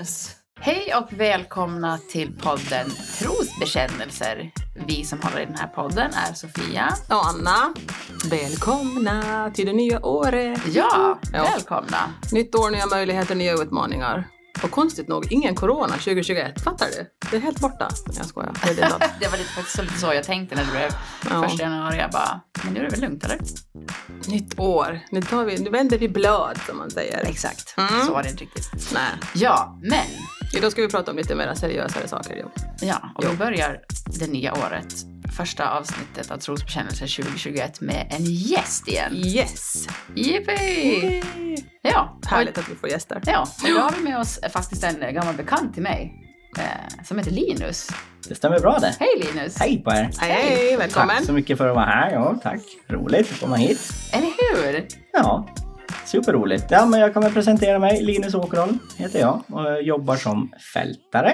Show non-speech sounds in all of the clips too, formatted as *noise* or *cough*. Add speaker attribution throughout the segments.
Speaker 1: Yes! Hej och välkomna till podden Trosbekännelser. Vi som håller i den här podden är Sofia.
Speaker 2: Och Anna, välkomna till det nya året!
Speaker 1: Ja,
Speaker 2: Ja.
Speaker 1: välkomna.
Speaker 2: Nytt år, nya möjligheter, nya utmaningar. Och konstigt nog, ingen corona 2021. Fattar du? Det är helt borta. Nej, Jag skojar. Det *laughs* det
Speaker 1: var lite, faktiskt lite så jag tänkte när det blev
Speaker 2: Ja.
Speaker 1: första januari. Jag bara, men nu är det väl lugnt eller?
Speaker 2: Nytt år. Nu, tar vi, nu vänder vi blad som man säger.
Speaker 1: Exakt,
Speaker 2: Mm.
Speaker 1: så var det inte riktigt.
Speaker 2: Nej.
Speaker 1: Ja, men
Speaker 2: Idag ska vi prata om lite mer seriösare saker. Jo.
Speaker 1: Ja, och
Speaker 2: Jo.
Speaker 1: vi börjar det nya året, första avsnittet av Trosbekännelser 2021 med en gäst igen.
Speaker 2: Yes!
Speaker 1: Yippee! Ja,
Speaker 2: Härligt att vi får gäster.
Speaker 1: Ja, och då har vi med oss faktiskt en gammal bekant till mig eh, som heter Linus.
Speaker 3: Det stämmer bra det.
Speaker 1: Hej Linus!
Speaker 3: Hej på er!
Speaker 2: Hej, hej, välkommen!
Speaker 3: Tack så mycket för att vara här. Ja, tack. Roligt att komma hit.
Speaker 1: Eller hur?
Speaker 3: Ja, superroligt. Ja, men jag väl presentera mig. Linus Åkerholm heter jag och jag jobbar som fältare.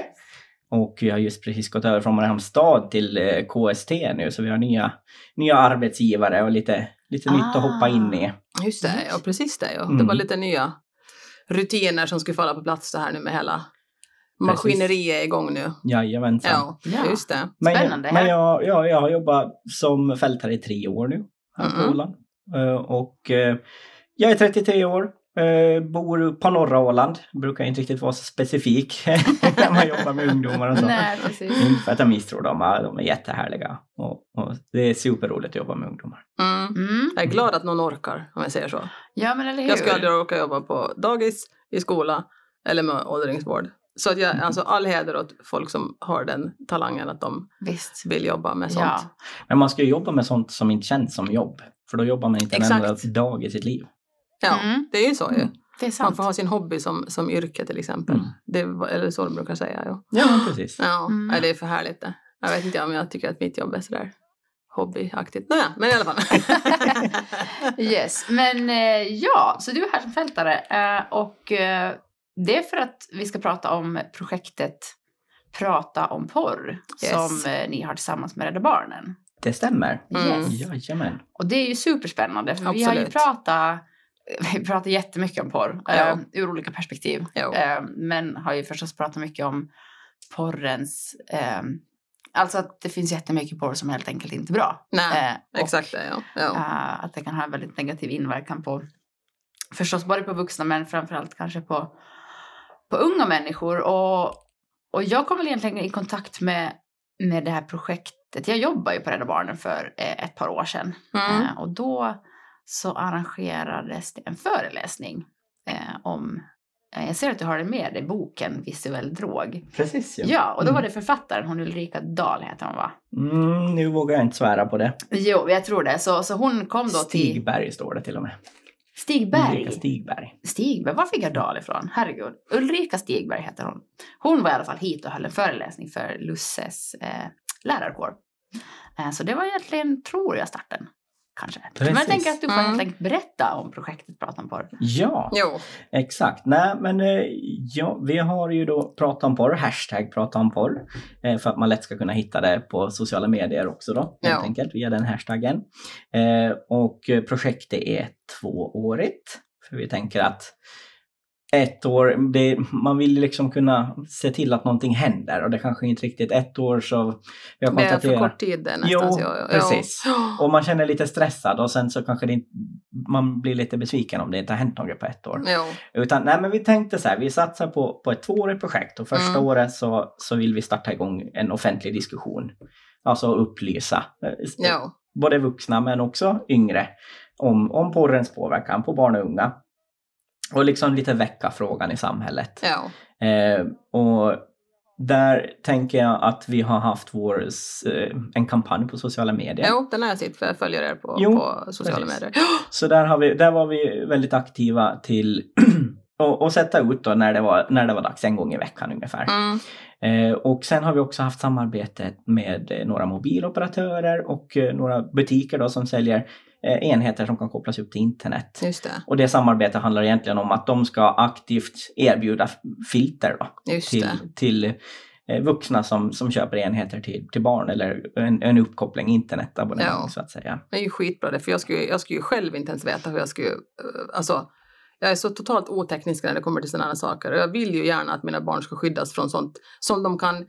Speaker 3: Och jag har just precis gått över från Mariehamns stad till eh, KST nu så vi har nya, nya arbetsgivare och lite, lite nytt att hoppa in i.
Speaker 2: Just det, ja precis det. Ja. Det
Speaker 3: Mm.
Speaker 2: var lite nya rutiner som skulle falla på plats det här nu med hela maskineriet igång nu.
Speaker 3: Jajamensan.
Speaker 2: Ja,
Speaker 1: Ja.
Speaker 2: just det.
Speaker 3: Men,
Speaker 1: Spännande.
Speaker 3: men jag, ja, jag har jobbat som fältare i tre år nu här på
Speaker 2: Mhm.
Speaker 3: Åland. Eh, Och eh, jag är 33 år, eh, bor på norra Åland. Brukar inte riktigt vara så specifik *laughs* när man jobbar med ungdomar och så.
Speaker 1: Nej, precis.
Speaker 3: Inte för att jag misstror dem, de är jättehärliga. Och, och det är superroligt att jobba med ungdomar.
Speaker 2: Mm.
Speaker 1: Mm.
Speaker 2: Jag är glad att någon orkar, om jag säger så.
Speaker 1: Ja, men eller hur?
Speaker 2: Jag skulle aldrig orka jobba på dagis, i skola eller med åldringsvård. Så att jag, alltså all heder åt folk som har den talangen att de
Speaker 1: Visst.
Speaker 2: vill jobba med sånt.
Speaker 1: Ja.
Speaker 3: Men man ska ju jobba med sånt som inte känns som jobb. För då jobbar man inte en enda dag i sitt liv.
Speaker 2: Ja,
Speaker 1: Mm.
Speaker 2: det är ju så ju.
Speaker 3: Mm.
Speaker 1: Det är
Speaker 2: Man
Speaker 1: sant.
Speaker 2: får ha sin hobby som, som yrke till exempel.
Speaker 3: Mm.
Speaker 2: Det är, eller så de brukar säga. Ja,
Speaker 3: Ja, precis.
Speaker 2: ja
Speaker 1: Mm.
Speaker 2: det är för härligt det. Jag vet inte om jag tycker att mitt jobb är sådär hobbyaktigt. Nåja, men i alla fall. *laughs*
Speaker 1: Yes, men eh, ja, så du är här som fältare eh, och eh, det är för att vi ska prata om projektet Prata om porr
Speaker 2: Yes.
Speaker 1: som ni har tillsammans med Rädda Barnen.
Speaker 3: Det stämmer.
Speaker 2: Mm.
Speaker 1: Yes.
Speaker 3: Jajamän.
Speaker 1: Och det är ju superspännande för vi har ju
Speaker 2: Absolut.
Speaker 1: pratat *laughs* vi pratar jättemycket om porr
Speaker 2: Ja.
Speaker 1: eh, ur olika perspektiv.
Speaker 2: Jo.
Speaker 1: Eh, men har ju förstås pratat mycket om porrens... Eh, alltså att det finns jättemycket porr som helt enkelt inte är bra.
Speaker 2: Nej,
Speaker 1: och,
Speaker 2: exakt. Ja. Ja.
Speaker 1: att det kan ha en väldigt negativ inverkan på förstås både på vuxna men framförallt kanske på, på unga människor. Och, och jag kom väl egentligen i kontakt med, med det här projektet. Jag jobbar ju på Rädda Barnen för ett par år sedan.
Speaker 2: Mm.
Speaker 1: Och då så arrangerades det en föreläsning eh, om, jag ser att du har det med dig, boken Visuell drog.
Speaker 3: Precis
Speaker 1: Ja, och då var
Speaker 3: Mm.
Speaker 1: det författaren, hon Ulrika Dahl heter hon va?
Speaker 3: Mm, nu vågar jag inte svära på det.
Speaker 1: Jo, jag tror det. Så, så hon kom då till
Speaker 3: Stigberg står det till och med.
Speaker 1: Stigberg.
Speaker 3: Ulrika Stigberg.
Speaker 1: Stigberg, var fick jag Dahl ifrån? Herregud. Ulrika Stigberg heter hon. Hon var i alla fall hit och höll en föreläsning för Lusses eh, lärarkår. Eh, så det var egentligen, tror jag, starten. Kanske. Men jag
Speaker 3: Precis.
Speaker 1: tänker att du får
Speaker 2: Mm.
Speaker 1: helt enkelt berätta om projektet Prata om porr.
Speaker 3: Ja,
Speaker 2: Jo.
Speaker 3: exakt. Nej, men eh, ja, vi har ju då pratat om porr, hashtag prata om porr. Eh, för att man lätt ska kunna hitta det på sociala medier också då, helt
Speaker 2: Ja.
Speaker 3: enkelt, via den hashtaggen. Eh, och projektet är tvåårigt. För vi tänker att ett år, det, man vill liksom kunna se till att någonting händer och det kanske inte riktigt ett år så vi har
Speaker 2: Det är för kort tid det nästan.
Speaker 3: Jo,
Speaker 2: så jag-
Speaker 3: precis.
Speaker 2: Ja.
Speaker 3: och man känner lite stressad och sen så kanske inte, man blir lite besviken om det inte har hänt något på ett år.
Speaker 2: Jo.
Speaker 3: Utan nej men vi tänkte så här, vi satsar på, på ett tvåårigt projekt och första
Speaker 2: Mm.
Speaker 3: året så, så vill vi starta igång en offentlig diskussion. Alltså upplysa eh,
Speaker 2: Jo.
Speaker 3: både vuxna men också yngre om, om porrens påverkan på barn och unga. Och liksom lite väcka frågan i samhället.
Speaker 2: Ja.
Speaker 3: Eh, och där tänker jag att vi har haft vår, eh, en kampanj på sociala medier.
Speaker 2: Jo, den har jag sett för jag följer er på,
Speaker 3: Jo,
Speaker 2: på sociala
Speaker 3: precis.
Speaker 2: medier. *gasps*
Speaker 3: Så där, har vi, där var vi väldigt aktiva till *clears throat* att och sätta ut då när det, var, när det var dags, en gång i veckan ungefär.
Speaker 2: Mm.
Speaker 3: Eh, och sen har vi också haft samarbete med eh, några mobiloperatörer och eh, några butiker då som säljer enheter som kan kopplas upp till internet.
Speaker 2: Det.
Speaker 3: Och det samarbetet handlar egentligen om att de ska aktivt erbjuda filter då, till, till eh, vuxna som, som köper enheter till, till barn eller en, en uppkoppling internetabonnemang
Speaker 2: Ja.
Speaker 3: så att säga.
Speaker 2: Det är ju skitbra det, för jag skulle, jag skulle ju själv inte ens veta hur jag skulle... eh, Alltså, jag är så totalt oteknisk när det kommer till sådana här saker. Och jag vill ju gärna att mina barn ska skyddas från sånt som de kan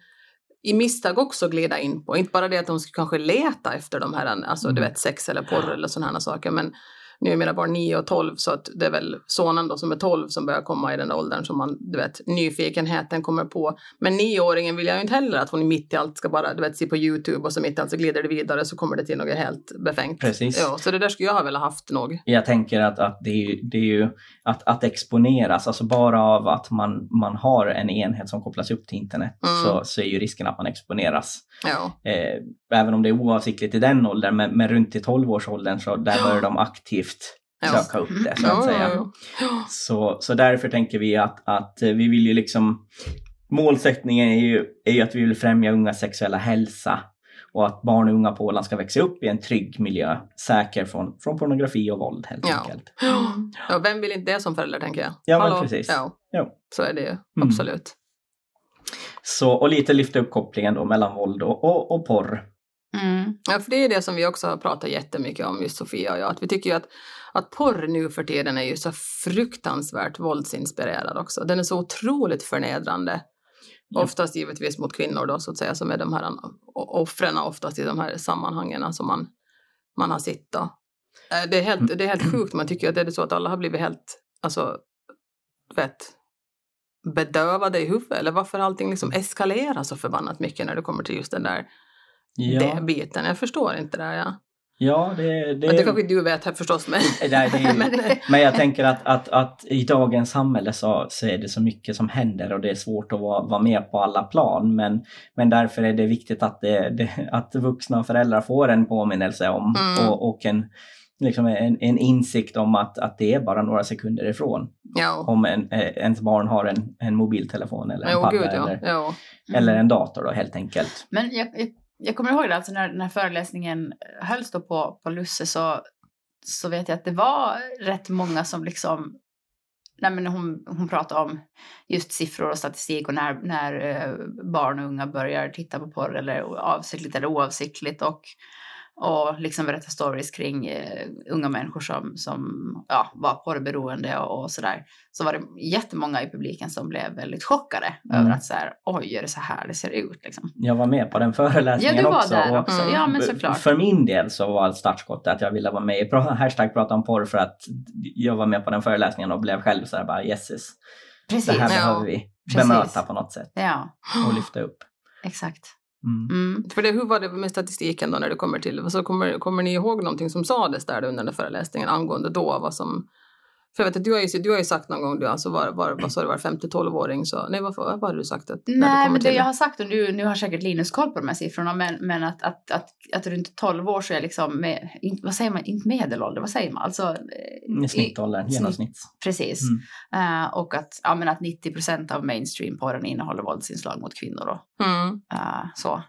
Speaker 2: i misstag också glida in på. Inte bara det att de ska kanske leta efter de här, alltså du
Speaker 3: Mm.
Speaker 2: vet sex eller porr eller sådana saker. Men nu är mina barn 9 och 12 så att det är väl sonen då som är 12 som börjar komma i den åldern som man, du vet, nyfikenheten kommer på. Men nioåringen vill jag ju inte heller att hon mitt i allt ska bara, du vet, se på YouTube och så mitt i allt så glider det vidare så kommer det till något helt befängt.
Speaker 3: Precis.
Speaker 2: Ja, så det där skulle jag ha velat haft nog.
Speaker 3: Jag tänker att, att det, är det är ju att, att exponeras, alltså bara av att man, man har en enhet som kopplas upp till internet
Speaker 2: Mm.
Speaker 3: så, så är ju risken att man exponeras.
Speaker 2: Ja,
Speaker 3: Eh, även om det är oavsiktligt i den åldern, men, men runt i 12-årsåldern så där börjar de aktivt
Speaker 2: Ja.
Speaker 3: söka upp det så att säga. Så, så därför tänker vi att, att vi vill ju liksom Målsättningen är ju, är ju att vi vill främja ungas sexuella hälsa och att barn och unga på Åland ska växa upp i en trygg miljö, säker från, från pornografi och våld helt
Speaker 2: Ja.
Speaker 3: enkelt.
Speaker 2: Ja, vem vill inte det som förälder tänker jag?
Speaker 3: Ja, men precis.
Speaker 2: Ja, så är det ju.
Speaker 3: Mm.
Speaker 2: Absolut.
Speaker 3: Så, och lite lyfta upp kopplingen då mellan våld och, och, och porr.
Speaker 1: Mm.
Speaker 2: Ja, för det är det som vi också har pratat jättemycket om, just Sofia och jag. Att vi tycker ju att, att porr nu för tiden är ju så fruktansvärt våldsinspirerad också. Den är så otroligt förnedrande.
Speaker 3: Ja.
Speaker 2: Oftast givetvis mot kvinnor då, så att säga, som är de här offren oftast i de här sammanhangen som man, man har sett då. Eh, Det är, helt, det är helt sjukt, man tycker att det är så att alla har blivit helt, alltså, vet, bedövade i huvudet. Eller varför allting liksom eskalerar så förbannat mycket när det kommer till just den där
Speaker 3: Ja,
Speaker 2: det biten. Jag förstår inte det. här, Ja.
Speaker 3: ja det, det,
Speaker 2: det kanske du vet här förstås. Men, *laughs*
Speaker 3: Nej, det är, *laughs*
Speaker 2: men,
Speaker 3: Men jag tänker att, att, att i dagens samhälle så, så är det så mycket som händer och det är svårt att vara, vara med på alla plan. Men, men därför är det viktigt att, det, det, att vuxna och föräldrar får en påminnelse om
Speaker 2: Mm.
Speaker 3: och, och en, liksom en, en insikt om att, att det är bara några sekunder ifrån.
Speaker 2: ja.
Speaker 3: Om en, ens barn har en, en mobiltelefon eller en
Speaker 2: Jo,
Speaker 3: padda
Speaker 2: gud ja.
Speaker 3: eller,
Speaker 2: ja.
Speaker 3: eller en dator då helt enkelt.
Speaker 1: Men jag, jag, jag kommer ihåg det, alltså när, när föreläsningen hölls då på, på Lusse så, så vet jag att det var rätt många som liksom Nej, men hon, hon pratade om just siffror och statistik och när, när eh, barn och unga börjar titta på porr eller avsiktligt eller oavsiktligt och, och liksom berätta stories kring eh, unga människor som, som ja, var porrberoende och, och sådär. Så var det jättemånga i publiken som blev väldigt chockade
Speaker 3: Mm.
Speaker 1: över att så här, oj, är det så här det ser ut liksom.
Speaker 3: Jag var med på den föreläsningen
Speaker 1: Ja, du var
Speaker 3: också.
Speaker 1: där också.
Speaker 2: Mm.
Speaker 1: Ja, men såklart.
Speaker 3: För min del så var startskottet att jag ville vara med i *laughs* hashtag prata om porr för att jag var med på den föreläsningen och blev själv så här bara jesses, det
Speaker 1: Precis.
Speaker 3: här
Speaker 2: Ja,
Speaker 3: behöver vi
Speaker 1: precis.
Speaker 3: bemöta på något sätt
Speaker 1: Ja,
Speaker 3: och lyfta upp.
Speaker 1: exakt.
Speaker 3: Mm.
Speaker 1: Mm.
Speaker 2: För det, hur var det med statistiken då när det kommer till, så kommer, kommer ni ihåg någonting som sades där under den där föreläsningen angående då vad som för jag vet att du har ju, du har ju sagt någon gång, du, alltså var, var, vad sa du, var 5-12-åring så, nej vad, vad har du sagt? Att, när det
Speaker 1: Nej, men det jag har sagt, och nu, nu har säkert Linus koll på de här siffrorna, men, men att, att, att, att runt 12 år så är liksom, med, in, vad säger man, inte medelålder, vad säger man? Alltså, eh,
Speaker 3: I Snittåldern, genomsnitt.
Speaker 1: Precis.
Speaker 3: Mm.
Speaker 1: Eh, och att, ja, men att 90 procent av mainstream-porren innehåller våldsinslag mot kvinnor. Då.
Speaker 2: Mm.
Speaker 1: Eh, så.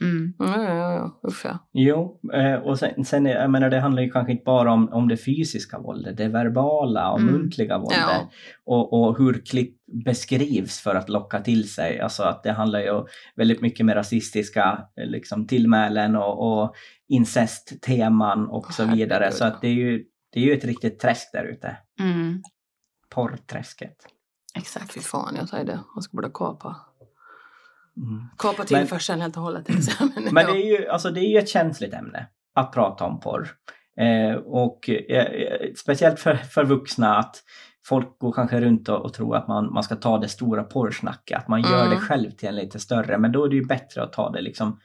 Speaker 1: Mm.
Speaker 2: Ja, ja, ja, usch ja.
Speaker 3: Jo, eh, och sen, sen jag menar det handlar ju kanske inte bara om, om det fysiska våldet, det verbala och
Speaker 1: Mm.
Speaker 3: muntliga våldet.
Speaker 2: Ja.
Speaker 3: Och, och hur klipp beskrivs för att locka till sig. Alltså att det handlar ju väldigt mycket med rasistiska eh, liksom, tillmälen och, och incestteman och så vidare.
Speaker 2: Herregud.
Speaker 3: Så att det är ju, det är ju ett riktigt träsk där ute.
Speaker 1: Mm.
Speaker 3: Porrträsket.
Speaker 1: Exakt.
Speaker 2: Fy fan, jag säger det. Man ska borde kapa.
Speaker 3: Mm.
Speaker 2: Kapa till försen helt och hållet. *laughs* Men,
Speaker 3: det är ju alltså det är ju ett känsligt ämne att prata om porr. Eh, och eh, eh, speciellt för, för vuxna att folk går kanske runt och, och tror att man, man ska ta det stora porrsnacket, att man gör
Speaker 2: Mm.
Speaker 3: det själv till en lite större. Men då är det ju bättre att ta det liksom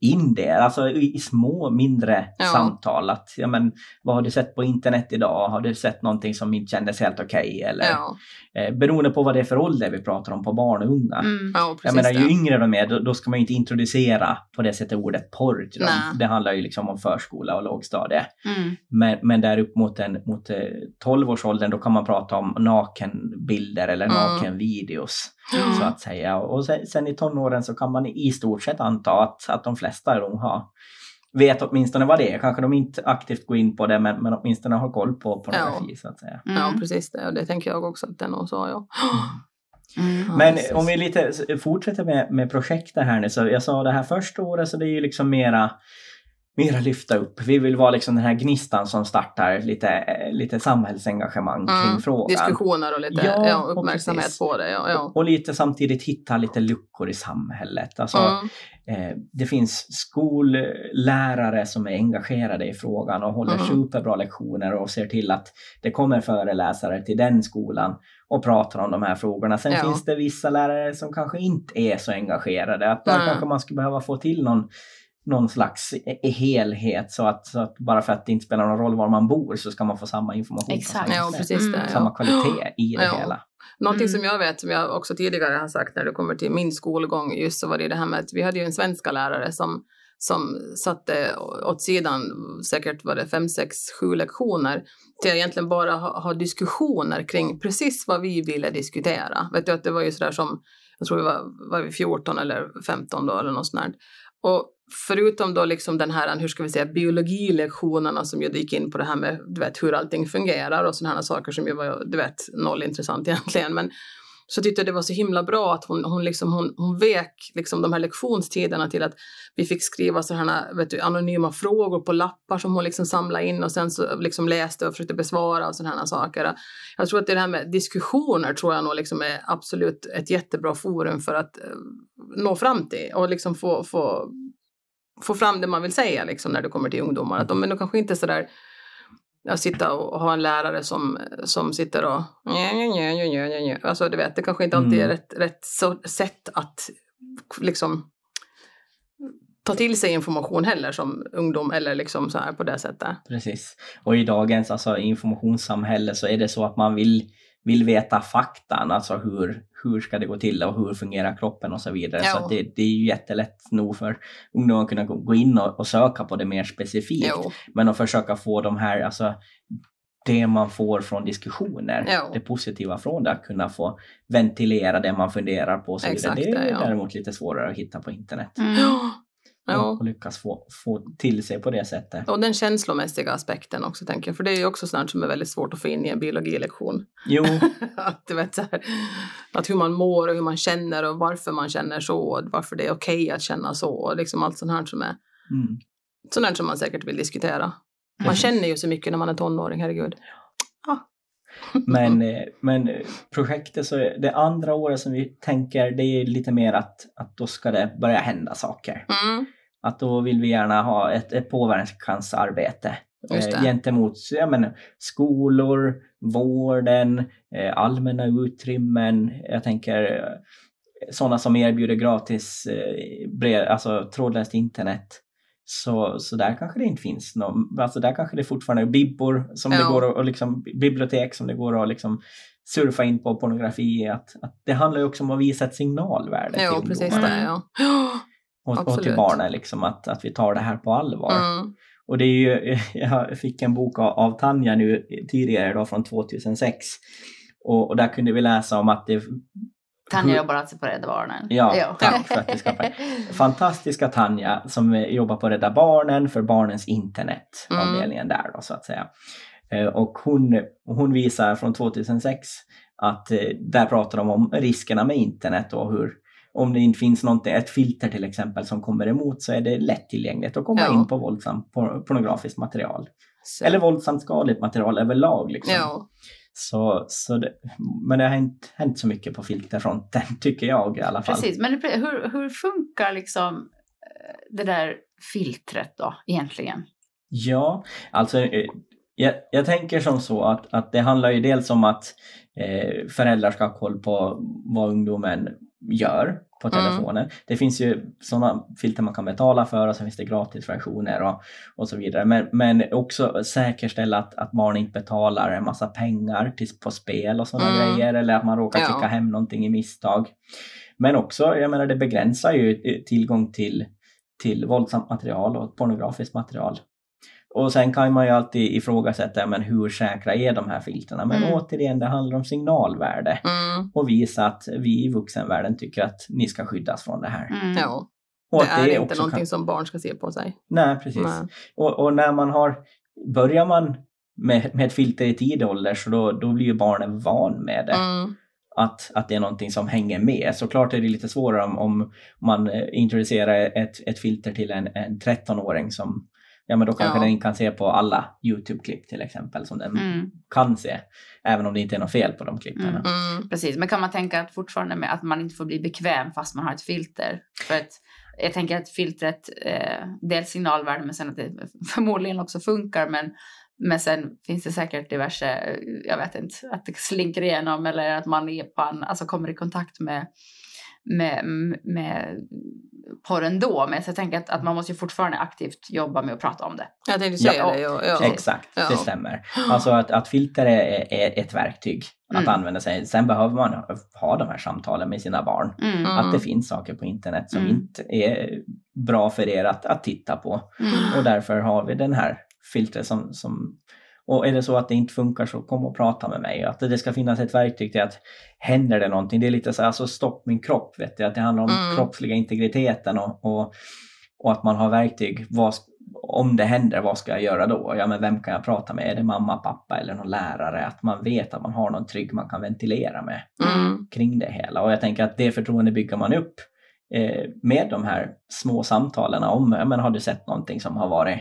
Speaker 3: in det, alltså i, i små mindre
Speaker 2: Ja.
Speaker 3: samtal. Att, ja, men, vad har du sett på internet idag? Har du sett någonting som inte kändes helt okej? Eller,
Speaker 2: Ja,
Speaker 3: eh, beroende på vad det är för ålder vi pratar om på barn och unga.
Speaker 1: Mm.
Speaker 2: ja, precis
Speaker 3: Jag menar, ju yngre de är, då, då ska man ju inte introducera på det sättet ordet porr till dem. Det handlar ju liksom om förskola och lågstadie.
Speaker 1: Mm.
Speaker 3: Men, men där upp mot, en, mot eh, 12-årsåldern, då kan man prata om nakenbilder eller nakenvideos.
Speaker 2: Mm.
Speaker 3: Så att säga. Och sen, sen i tonåren så kan man i stort sett anta att, att de flesta nog har vet åtminstone vad det är. Kanske de inte aktivt går in på det, men, men åtminstone har koll på pornografi så att säga.
Speaker 1: Mm.
Speaker 2: Ja, precis det. Och det tänker jag också att det är nog så, ja.
Speaker 1: Mm.
Speaker 2: Ja,
Speaker 3: Men
Speaker 2: precis.
Speaker 3: om vi lite fortsätter med, med projektet här nu, så jag sa det här första året så det är ju liksom mera mera lyfta upp. Vi vill vara liksom den här gnistan som startar lite, eh, lite samhällsengagemang kring
Speaker 2: Mm.
Speaker 3: frågan.
Speaker 2: Diskussioner och lite
Speaker 3: Ja,
Speaker 2: ja,
Speaker 3: och
Speaker 2: uppmärksamhet
Speaker 3: precis.
Speaker 2: på det. Ja, ja.
Speaker 3: Och lite samtidigt hitta lite luckor i samhället. Alltså,
Speaker 2: Mm.
Speaker 3: eh, det finns skollärare som är engagerade i frågan och håller
Speaker 2: Mm.
Speaker 3: superbra lektioner och ser till att det kommer föreläsare till den skolan och pratar om de här frågorna. Sen finns det vissa lärare som kanske inte är så engagerade. Att där kanske man skulle behöva få till någon någon slags eh, helhet så att, så att bara för att det inte spelar någon roll var man bor så ska man få samma information.
Speaker 1: Exakt.
Speaker 2: Ja, precis
Speaker 1: Mm.
Speaker 2: det. Ja.
Speaker 3: Samma kvalitet i det
Speaker 2: Ja.
Speaker 3: hela.
Speaker 2: Någonting
Speaker 1: Mm.
Speaker 2: som jag vet, som jag också tidigare har sagt när det kommer till min skolgång, just så var det det här med att vi hade ju en svenska lärare som, som satte åt sidan, säkert var det fem, sex, sju lektioner, till att egentligen bara ha, ha diskussioner kring precis vad vi ville diskutera. Vet du att det var ju sådär som, jag tror vi var, var vi 14 eller 15 då eller något sånt där. Och förutom då liksom den här, hur ska vi säga, biologilektionerna som ju gick in på det här med, du vet, hur allting fungerar och sådana här saker som ju var, du vet, noll intressant *laughs* egentligen. Men så tyckte jag det var så himla bra att hon, hon, liksom, hon, hon vek liksom de här lektionstiderna till att vi fick skriva sådana vet du, anonyma frågor på lappar som hon liksom samlade in och sen så liksom läste och försökte besvara och sådana här saker. Jag tror att det här med diskussioner tror jag nog liksom är absolut ett jättebra forum för att eh, nå fram till och liksom få, få, få fram det man vill säga liksom när det kommer till ungdomar. Att de är nog kanske inte sådär att sitta och ha en lärare som, som sitter och. Alltså du vet, det kanske inte alltid är
Speaker 3: Mm.
Speaker 2: rätt, rätt sätt att liksom ta till sig information heller som ungdom eller liksom så här på det sättet.
Speaker 3: Precis. Och i dagens alltså, informationssamhälle så är det så att man vill, vill veta faktan, alltså hur, hur ska det gå till och hur fungerar kroppen och så vidare.
Speaker 2: Ja.
Speaker 3: Så det, det är ju jättelätt nog för ungdomar att kunna gå in och, och söka på det mer specifikt.
Speaker 2: Jo,
Speaker 3: Men att försöka få de här, alltså det man får från diskussioner,
Speaker 2: Ja.
Speaker 3: det positiva från det, att kunna få ventilera det man funderar på och så
Speaker 2: Exakt
Speaker 3: vidare. Det är
Speaker 2: ja.
Speaker 3: däremot lite svårare att hitta på internet.
Speaker 1: Mm.
Speaker 2: Ja.
Speaker 3: Och,
Speaker 2: ja.
Speaker 3: lyckas få, få till sig på det sättet.
Speaker 2: Och den känslomässiga aspekten också tänker jag, för det är ju också sånt som är väldigt svårt att få in i en biologilektion.
Speaker 3: Jo, *laughs*
Speaker 2: att, du vet, så här, att hur man mår och hur man känner och varför man känner så och varför det är okej att känna så och liksom allt sånt här som är
Speaker 3: mm.
Speaker 2: sånt här som man säkert vill diskutera. Man känner ju så mycket när man är tonåring, herregud. *laughs*
Speaker 3: Men, eh, men eh, projektet, så det andra året som vi tänker, det är lite mer att, att då ska det börja hända saker.
Speaker 2: Mm.
Speaker 3: Att då vill vi gärna ha ett, ett påverkansarbete
Speaker 2: det.
Speaker 3: eh, gentemot jag menar, skolor, vården, eh, allmänna utrymmen. Jag tänker eh, sådana som erbjuder gratis eh, brev, alltså trådlöst internet. Så, så där kanske det inte finns någon, alltså där kanske det fortfarande är bibbor som det
Speaker 2: Ja.
Speaker 3: går att, och liksom, bibliotek som det går att liksom surfa in på pornografi. Att, att det handlar ju också om att visa ett signalvärde
Speaker 2: Jo,
Speaker 3: till
Speaker 2: precis
Speaker 3: ungdomar
Speaker 2: det. Ja. *gasps* *gasps* Ja,
Speaker 3: och, och till barnen, liksom, att, att vi tar det här på allvar.
Speaker 2: Mm.
Speaker 3: Och det är ju, *laughs* jag fick en bok av, av Tanja nu tidigare då från 2006. Och, och där kunde vi läsa om att det
Speaker 1: Tanja jobbar alltså på Rädda Barnen.
Speaker 3: Ja, *laughs* tack för att du skapade. fantastiska Tanja som jobbar på Rädda Barnen för barnens internet,
Speaker 2: Mm.
Speaker 3: avdelningen där då så att säga. Eh, Och hon, hon visar från 2006 att eh, där pratar de om riskerna med internet och hur om det inte finns någonting, ett filter till exempel som kommer emot så är det lättillgängligt att komma
Speaker 2: Ja.
Speaker 3: in på våldsamt por- pornografiskt material.
Speaker 2: Så.
Speaker 3: Eller våldsamt skadligt material överlag. Liksom.
Speaker 2: Ja.
Speaker 3: Så, så det, men det har inte hänt så mycket på filterfronten *laughs* tycker jag i alla fall.
Speaker 1: Precis, men hur, hur funkar liksom eh, det där filtret då egentligen?
Speaker 3: Ja, alltså eh, jag, jag tänker som så att, att det handlar ju dels om att eh, föräldrar ska ha koll på vad ungdomen gör på
Speaker 2: Mm.
Speaker 3: telefonen. Det finns ju sådana filter man kan betala för och så finns det gratisversioner och, och så vidare. Men, men också säkerställa att, att barn inte betalar en massa pengar till, på spel och sådana
Speaker 2: Mm.
Speaker 3: grejer eller att man råkar
Speaker 2: Ja.
Speaker 3: klicka hem någonting i misstag. Men också, jag menar det begränsar ju tillgång till, till våldsamt material och pornografiskt material. Och sen kan man ju alltid ifrågasätta, men hur säkra är de här filterna? Men
Speaker 1: Mm.
Speaker 3: återigen, det handlar om signalvärde
Speaker 2: Mm.
Speaker 3: och visa att vi i vuxenvärlden tycker att ni ska skyddas från det här.
Speaker 1: Mm.
Speaker 2: ja.
Speaker 3: Och
Speaker 2: Det är inte någonting
Speaker 3: kan...
Speaker 2: som barn ska se på sig.
Speaker 3: Nej, precis.
Speaker 2: Nej.
Speaker 3: Och, och när man har, börjar man med, med ett filter i tidig ålder så då, då blir ju barnen van med det.
Speaker 2: Mm.
Speaker 3: Att, att det är någonting som hänger med. Såklart är det lite svårare om, om man eh, introducerar ett, ett filter till en, en 13-åring som, ja men då kanske
Speaker 2: Ja.
Speaker 3: den inte kan se på alla YouTube-klipp till exempel som den
Speaker 1: Mm.
Speaker 3: kan se. Även om det inte är något fel på de klippen.
Speaker 1: Mm.
Speaker 2: Mm.
Speaker 1: Precis, men kan man tänka att fortfarande med att man inte får bli bekväm fast man har ett filter? För att jag tänker att filtret, eh, dels signalvärde men sen att det förmodligen också funkar men men sen finns det säkert diverse, eh, jag vet inte, att det slinker igenom eller att man är på en, alltså kommer i kontakt med, med, med porren då. Men så jag tänker att, att man måste ju fortfarande aktivt jobba med att prata om det.
Speaker 2: Jag tänkte säga
Speaker 3: Ja.
Speaker 2: det. Ja, ja.
Speaker 3: Exakt,
Speaker 2: Ja.
Speaker 3: det stämmer. Alltså att, att filter är, är ett verktyg att
Speaker 1: Mm.
Speaker 3: använda sig. Sen behöver man ha de här samtalen med sina barn.
Speaker 1: Mm.
Speaker 2: Mm.
Speaker 3: Att det finns saker på internet som
Speaker 1: Mm.
Speaker 3: inte är bra för er att, att titta på.
Speaker 1: Mm.
Speaker 3: Och därför har vi den här filtret som, som och är det så att det inte funkar så kom och prata med mig. Att det ska finnas ett verktyg till att händer det någonting, det är lite så här, alltså stopp min kropp, vet du, att det handlar om
Speaker 2: Mm.
Speaker 3: kroppsliga integriteten och, och, och att man har verktyg. Vad, om det händer, vad ska jag göra då? Ja, men vem kan jag prata med? Är det mamma, pappa eller någon lärare? Att man vet att man har någon trygg man kan ventilera med
Speaker 2: Mm.
Speaker 3: kring det hela. Och jag tänker att det förtroende bygger man upp eh, med de här små samtalen om, ja, men har du sett någonting som har varit,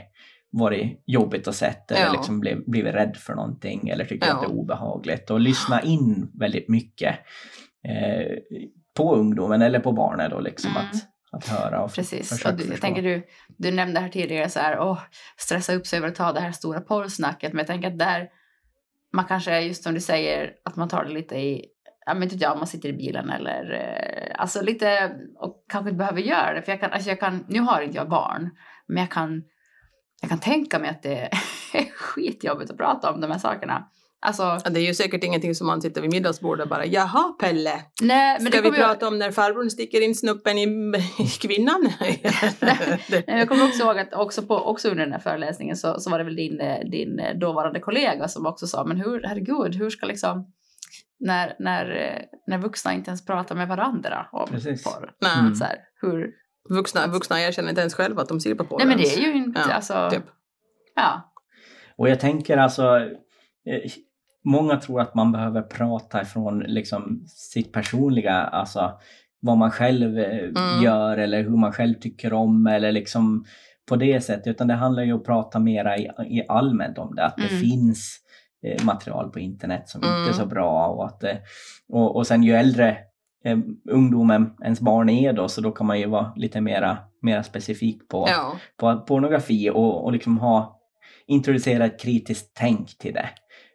Speaker 3: varit jobbigt att sett eller
Speaker 2: Ja.
Speaker 3: liksom bliv, blivit rädd för någonting eller tycker
Speaker 2: Ja.
Speaker 3: att det är obehagligt och lyssna in väldigt mycket eh, på ungdomen eller på barnet då liksom
Speaker 1: Mm.
Speaker 3: att, att höra och
Speaker 1: Precis.
Speaker 3: försöka
Speaker 1: Och du, jag tänker du, du nämnde här tidigare så här, åh, stressa upp sig över att ta det här stora porrsnacket. Men jag tänker att där, man kanske, just som du säger, att man tar det lite i, ja men inte jag, man sitter i bilen eller, eh, alltså lite, och kanske inte behöver göra det. För jag kan, alltså jag kan, nu har inte jag barn, men jag kan, jag kan tänka mig att det *laughs* är skitjobbigt att prata om de här sakerna. Alltså,
Speaker 2: Ja, Det är ju säkert ingenting som man sitter vid middagsbordet och bara “Jaha Pelle,
Speaker 1: nej, men
Speaker 2: ska vi
Speaker 1: kommer jag-
Speaker 2: prata om när farbrorn sticker in snuppen i, i kvinnan?” *laughs*
Speaker 1: Nej, Jag kommer också ihåg att också, på, också under den här föreläsningen så, så var det väl din, din dåvarande kollega som också sa, men hur, herregud, hur ska liksom, när, när, när vuxna inte ens pratar med varandra om
Speaker 3: Precis.
Speaker 1: porr.
Speaker 2: Nej,
Speaker 3: Mm.
Speaker 1: Så här, hur,
Speaker 2: vuxna, vuxna erkänner inte ens själva att de ser på
Speaker 1: nej men det är ju inte,
Speaker 2: Ja,
Speaker 1: alltså,
Speaker 2: typ.
Speaker 3: Mm.
Speaker 1: ja.
Speaker 3: Och jag tänker alltså, eh, många tror att man behöver prata ifrån liksom sitt personliga, alltså vad man själv eh,
Speaker 2: Mm.
Speaker 3: gör eller hur man själv tycker om eller liksom på det sättet. Utan det handlar ju om att prata mera i, i allmänt om det. Att det
Speaker 1: Mm.
Speaker 3: finns eh, material på internet som inte är
Speaker 2: Mm.
Speaker 3: så bra och att och, och sen ju äldre ungdomen ens barn är då så då kan man ju vara lite mera, mera specifik på
Speaker 2: Ja,
Speaker 3: på pornografi och, och liksom ha introducera ett kritiskt tänk till det.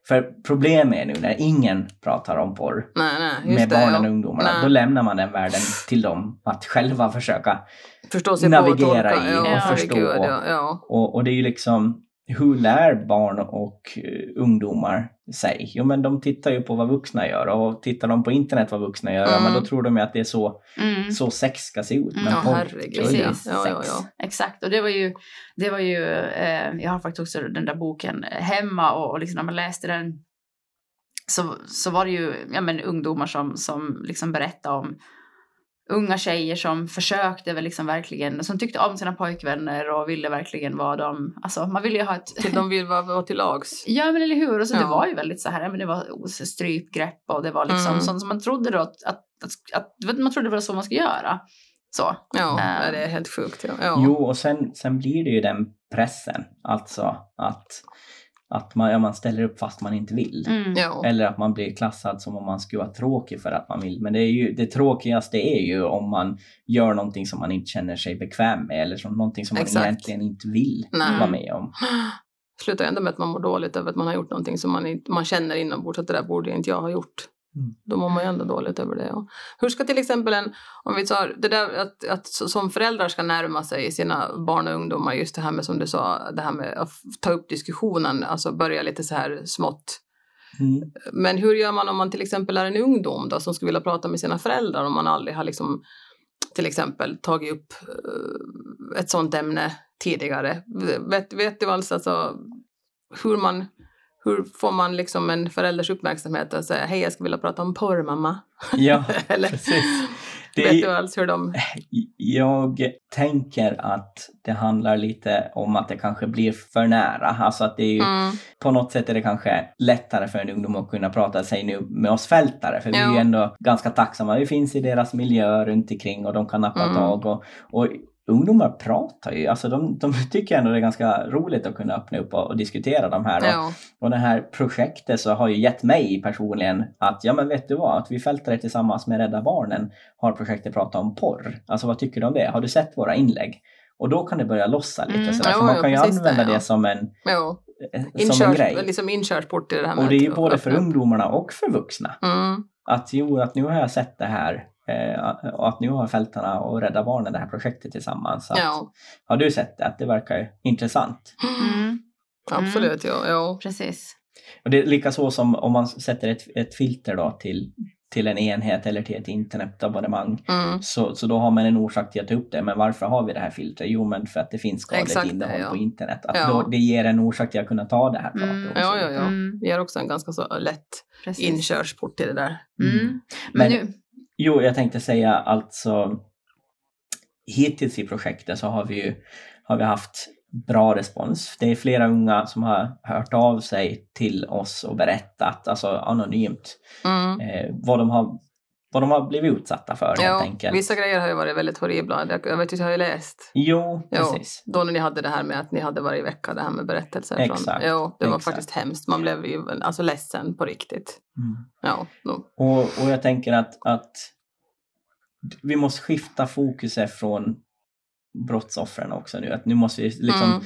Speaker 3: För problemet är nu när ingen pratar om porr
Speaker 2: nej, nej,
Speaker 3: med
Speaker 2: det.
Speaker 3: barnen och
Speaker 2: ja.
Speaker 3: ungdomarna,
Speaker 2: Nej.
Speaker 3: då lämnar man den världen till dem att själva försöka. Navigera
Speaker 2: och tolka.
Speaker 3: i
Speaker 2: ja,
Speaker 1: och
Speaker 2: herregud,
Speaker 3: förstå.
Speaker 2: Ja, ja.
Speaker 3: Och, och det är ju liksom, hur lär barn och eh, ungdomar sig? Jo men de tittar ju på vad vuxna gör och tittar de på internet vad vuxna gör, ja, men
Speaker 2: Mm.
Speaker 3: då tror de ju att det är så,
Speaker 1: Mm.
Speaker 3: så sex ska se ut.
Speaker 1: Mm.
Speaker 3: Men
Speaker 2: Ja, herregud.
Speaker 1: Precis.
Speaker 2: Ja, ja, ja.
Speaker 1: Exakt, och det var ju, det var ju eh, jag har faktiskt också den där boken hemma och, och liksom när man läste den så, så var det ju ja, men, ungdomar som, som liksom berättade om unga tjejer som försökte väl liksom verkligen, som tyckte om sina pojkvänner och ville verkligen vara dem, alltså man ville ju ha ett
Speaker 2: Till de vill vara, vara till lags. *laughs*
Speaker 1: Ja men eller hur, och så det
Speaker 2: Ja.
Speaker 1: var ju väldigt så här, men det var strypgrepp och det var liksom
Speaker 2: Mm.
Speaker 1: sånt som man trodde då att, att, att, att man trodde det var så man skulle göra. Så.
Speaker 2: Ja, nej, det är helt sjukt. Ja. Ja.
Speaker 3: Jo, och sen, sen blir det ju den pressen, alltså att, att man, ja, man ställer upp fast man inte vill.
Speaker 1: Mm.
Speaker 2: Ja.
Speaker 3: Eller att man blir klassad som om man skulle vara tråkig för att man vill. Men det, är ju, det tråkigaste är ju om man gör någonting som man inte känner sig bekväm med eller som någonting som man
Speaker 2: Exakt.
Speaker 3: egentligen inte vill
Speaker 2: Nej.
Speaker 3: vara med om.
Speaker 2: Slutar ändå med att man mår dåligt över att man har gjort någonting som man, inte, man känner inombords att det där borde inte jag ha gjort.
Speaker 3: Mm.
Speaker 2: Då mår man ju ändå dåligt över det. Ja. Hur ska till exempel en, om vi tar det där att, att som föräldrar ska närma sig sina barn och ungdomar, just det här med som du sa, det här med att ta upp diskussionen, alltså börja lite så här smått.
Speaker 3: Mm.
Speaker 2: Men hur gör man om man till exempel är en ungdom då som skulle vilja prata med sina föräldrar om man aldrig har liksom till exempel tagit upp eh, ett sånt ämne tidigare? Vet, vet du alls alltså hur man hur får man liksom en förälders uppmärksamhet och säga hej jag skulle vilja prata om porr mamma?
Speaker 3: Ja, *laughs*
Speaker 2: Eller
Speaker 3: precis. Det
Speaker 2: vet
Speaker 3: är,
Speaker 2: du alls hur de...
Speaker 3: jag tänker att det handlar lite om att det kanske blir för nära. Alltså att det är ju,
Speaker 2: Mm,
Speaker 3: på något sätt är det kanske lättare för en ungdom att kunna prata sig nu med oss fältare. För vi är
Speaker 2: Ja.
Speaker 3: ju ändå ganska tacksamma. Vi finns i deras miljö runt omkring och de kan nappa
Speaker 2: Mm.
Speaker 3: tag. Och, och ungdomar pratar ju, alltså de, de *laughs* tycker ändå det är ganska roligt att kunna öppna upp och, och diskutera de här. Och,
Speaker 2: Ja.
Speaker 3: och det här projektet så har ju gett mig personligen att, ja men vet du vad, att vi fältare tillsammans med Rädda Barnen har projektet Prata om porr. Alltså vad tycker du om det? Har du sett våra inlägg? Och då kan det börja lossa lite
Speaker 1: Mm,
Speaker 3: sådär.
Speaker 2: ja,
Speaker 3: så man kan ju använda
Speaker 2: det,
Speaker 3: det,
Speaker 2: ja.
Speaker 3: som en, eh, som en grej.
Speaker 2: liksom inkörsport till det här
Speaker 3: Och det är ju både för ungdomarna och för vuxna.
Speaker 2: Mm.
Speaker 3: Att jo, att nu har jag sett det här och att nu har Fältarna och Rädda Barnen det här projektet tillsammans. Att,
Speaker 2: Ja,
Speaker 3: Har du sett det? Att det verkar ju intressant.
Speaker 1: Mm,
Speaker 2: absolut. Jo, jo.
Speaker 1: precis.
Speaker 3: Och det är lika så som om man sätter ett, ett filter då till, till en enhet eller till ett internetabonnemang.
Speaker 2: Mm.
Speaker 3: Så, så då har man en orsak till att ta upp det. Men varför har vi det här filtret? Jo, men för att det finns skadligt
Speaker 2: Exakt
Speaker 3: innehåll
Speaker 2: ja.
Speaker 3: på internet. Att
Speaker 2: Ja.
Speaker 3: då, det ger en orsak till att kunna ta det här pratet
Speaker 1: Mm.
Speaker 2: Ja, ja, ja.
Speaker 1: Mm,
Speaker 2: Det ger också en ganska så lätt
Speaker 1: precis.
Speaker 2: inkörsport till det där.
Speaker 1: Mm.
Speaker 3: Mm.
Speaker 1: Men,
Speaker 3: Men-
Speaker 1: nu,
Speaker 3: Jo, jag tänkte säga alltså hittills i projektet så har vi ju har vi haft bra respons. Det är flera unga som har hört av sig till oss och berättat, alltså anonymt,
Speaker 2: Mm.
Speaker 3: eh, vad, de har, vad de har blivit utsatta för helt
Speaker 2: Ja,
Speaker 3: enkelt.
Speaker 2: vissa grejer har ju varit väldigt horribla. Jag vet jag har ju läst.
Speaker 3: Jo,
Speaker 2: Jo,
Speaker 3: precis.
Speaker 2: då när ni hade det här med att ni hade varje vecka det här med berättelser.
Speaker 3: Exakt,
Speaker 2: Från, jo, det var
Speaker 3: exakt.
Speaker 2: faktiskt hemskt. Man blev ju alltså ledsen på riktigt.
Speaker 3: Mm.
Speaker 2: Ja, no.
Speaker 3: Och, och jag tänker att, att vi måste skifta fokuset från brottsoffren också nu. Att nu måste vi liksom
Speaker 2: Mm.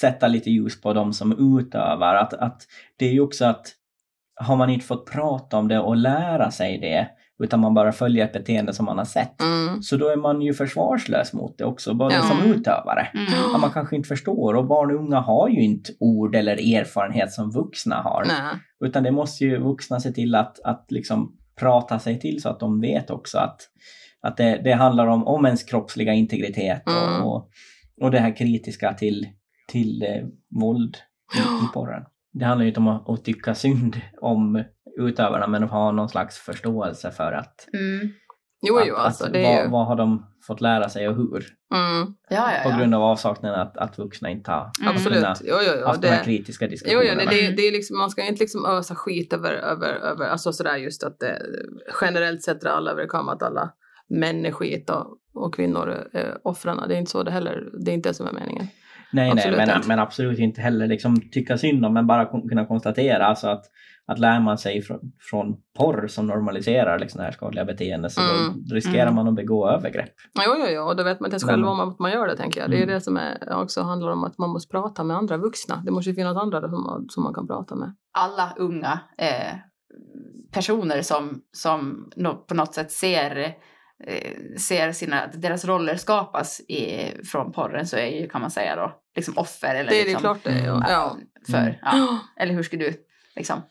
Speaker 3: sätta lite ljus på de som utövar. Att, att det är ju också att har man inte fått prata om det och lära sig det utan man bara följer ett beteende som man har sett.
Speaker 2: Mm.
Speaker 3: Så då är man ju försvarslös mot det också, både
Speaker 2: Ja.
Speaker 3: som utövare.
Speaker 1: mm,
Speaker 3: Ja, man kanske inte förstår och barn och unga har ju inte ord eller erfarenhet som vuxna har.
Speaker 2: Nej.
Speaker 3: Utan det måste ju vuxna se till att, att liksom prata sig till så att de vet också att, att det, det handlar om, om ens kroppsliga integritet och,
Speaker 2: Mm.
Speaker 3: och, och det här kritiska till, till eh, våld i, i porren. Det handlar ju inte om att, att tycka synd om utövarna men att ha någon slags förståelse för att,
Speaker 1: mm.
Speaker 2: Jo, jo,
Speaker 3: att,
Speaker 2: alltså
Speaker 3: att
Speaker 2: det är
Speaker 3: vad,
Speaker 2: ju...
Speaker 3: vad har de fått lära sig och hur?
Speaker 2: Mm,
Speaker 1: Ja, ja,
Speaker 3: På grund av avsaknaden att, att vuxna inte har
Speaker 1: Mm.
Speaker 2: absolut.
Speaker 3: kunnat
Speaker 2: Jo, jo, jo.
Speaker 3: haft de här
Speaker 2: Det,
Speaker 3: kritiska
Speaker 2: jo,
Speaker 3: diskussionerna.
Speaker 2: jo, det, det, det är liksom, man ska inte liksom ösa skit över, över, över alltså sådär just att det, generellt sett drar alla över kam att alla män är skit och, och kvinnor är offren. Det är inte så det heller. Det är inte det som är meningen.
Speaker 3: Nej,
Speaker 2: Absolut
Speaker 3: nej, men, men absolut inte heller liksom tycka synd om, men bara kunna konstatera alltså att, att lär man sig från, från porr som normaliserar liksom det här skadliga beteendet så
Speaker 2: Mm.
Speaker 3: då riskerar
Speaker 1: Mm.
Speaker 3: man att begå övergrepp.
Speaker 2: Jo, jo, jo, och då vet man inte ens själv om att man gör det, tänker jag. Det är
Speaker 3: Mm.
Speaker 2: det som är, också handlar om att man måste prata med andra vuxna. Det måste ju finnas andra som man, som man kan prata med.
Speaker 1: alla unga eh, personer som, som på något sätt ser, eh, ser sina, att deras roller skapas i, från porren så är ju, kan man säga då, liksom offer. Eller
Speaker 2: Det är det
Speaker 1: liksom,
Speaker 2: klart det är.
Speaker 3: Mm.
Speaker 2: Ja. ja.
Speaker 1: För,
Speaker 3: Mm.
Speaker 1: ja. *gasps* Eller hur ska du liksom?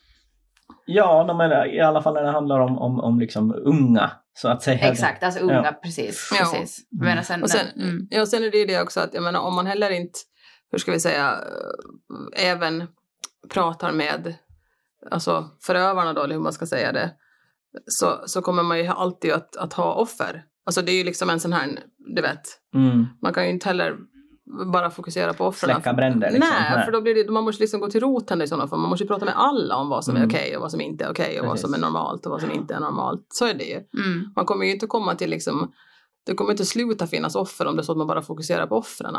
Speaker 3: Ja, men i alla fall när det handlar om, om, om liksom unga så att säga.
Speaker 1: Exakt, alltså unga,
Speaker 3: Ja.
Speaker 1: precis.
Speaker 2: Ja.
Speaker 1: precis. Jag menar sen,
Speaker 2: Och sen,
Speaker 1: mm,
Speaker 2: ja, sen är det ju det också att jag menar, om man heller inte, hur ska vi säga, eh, även pratar med alltså förövarna då, eller hur man ska säga det, så, så kommer man ju alltid att, att ha offer. Alltså det är ju liksom en sån här, du vet,
Speaker 3: Mm.
Speaker 2: man kan ju inte heller bara fokusera på offren.
Speaker 3: Släcka bränder liksom.
Speaker 2: Nej, för då blir det, man måste liksom gå till roten i sådana fall. Man måste ju prata med alla om vad som är
Speaker 3: Mm.
Speaker 2: okej och vad som inte är okej och vad som är
Speaker 3: Precis.
Speaker 2: normalt och vad som inte är normalt. Så är det ju.
Speaker 1: mm,
Speaker 2: Man kommer ju inte komma till liksom, det kommer inte sluta finnas offer om det är så att man bara fokuserar på offren.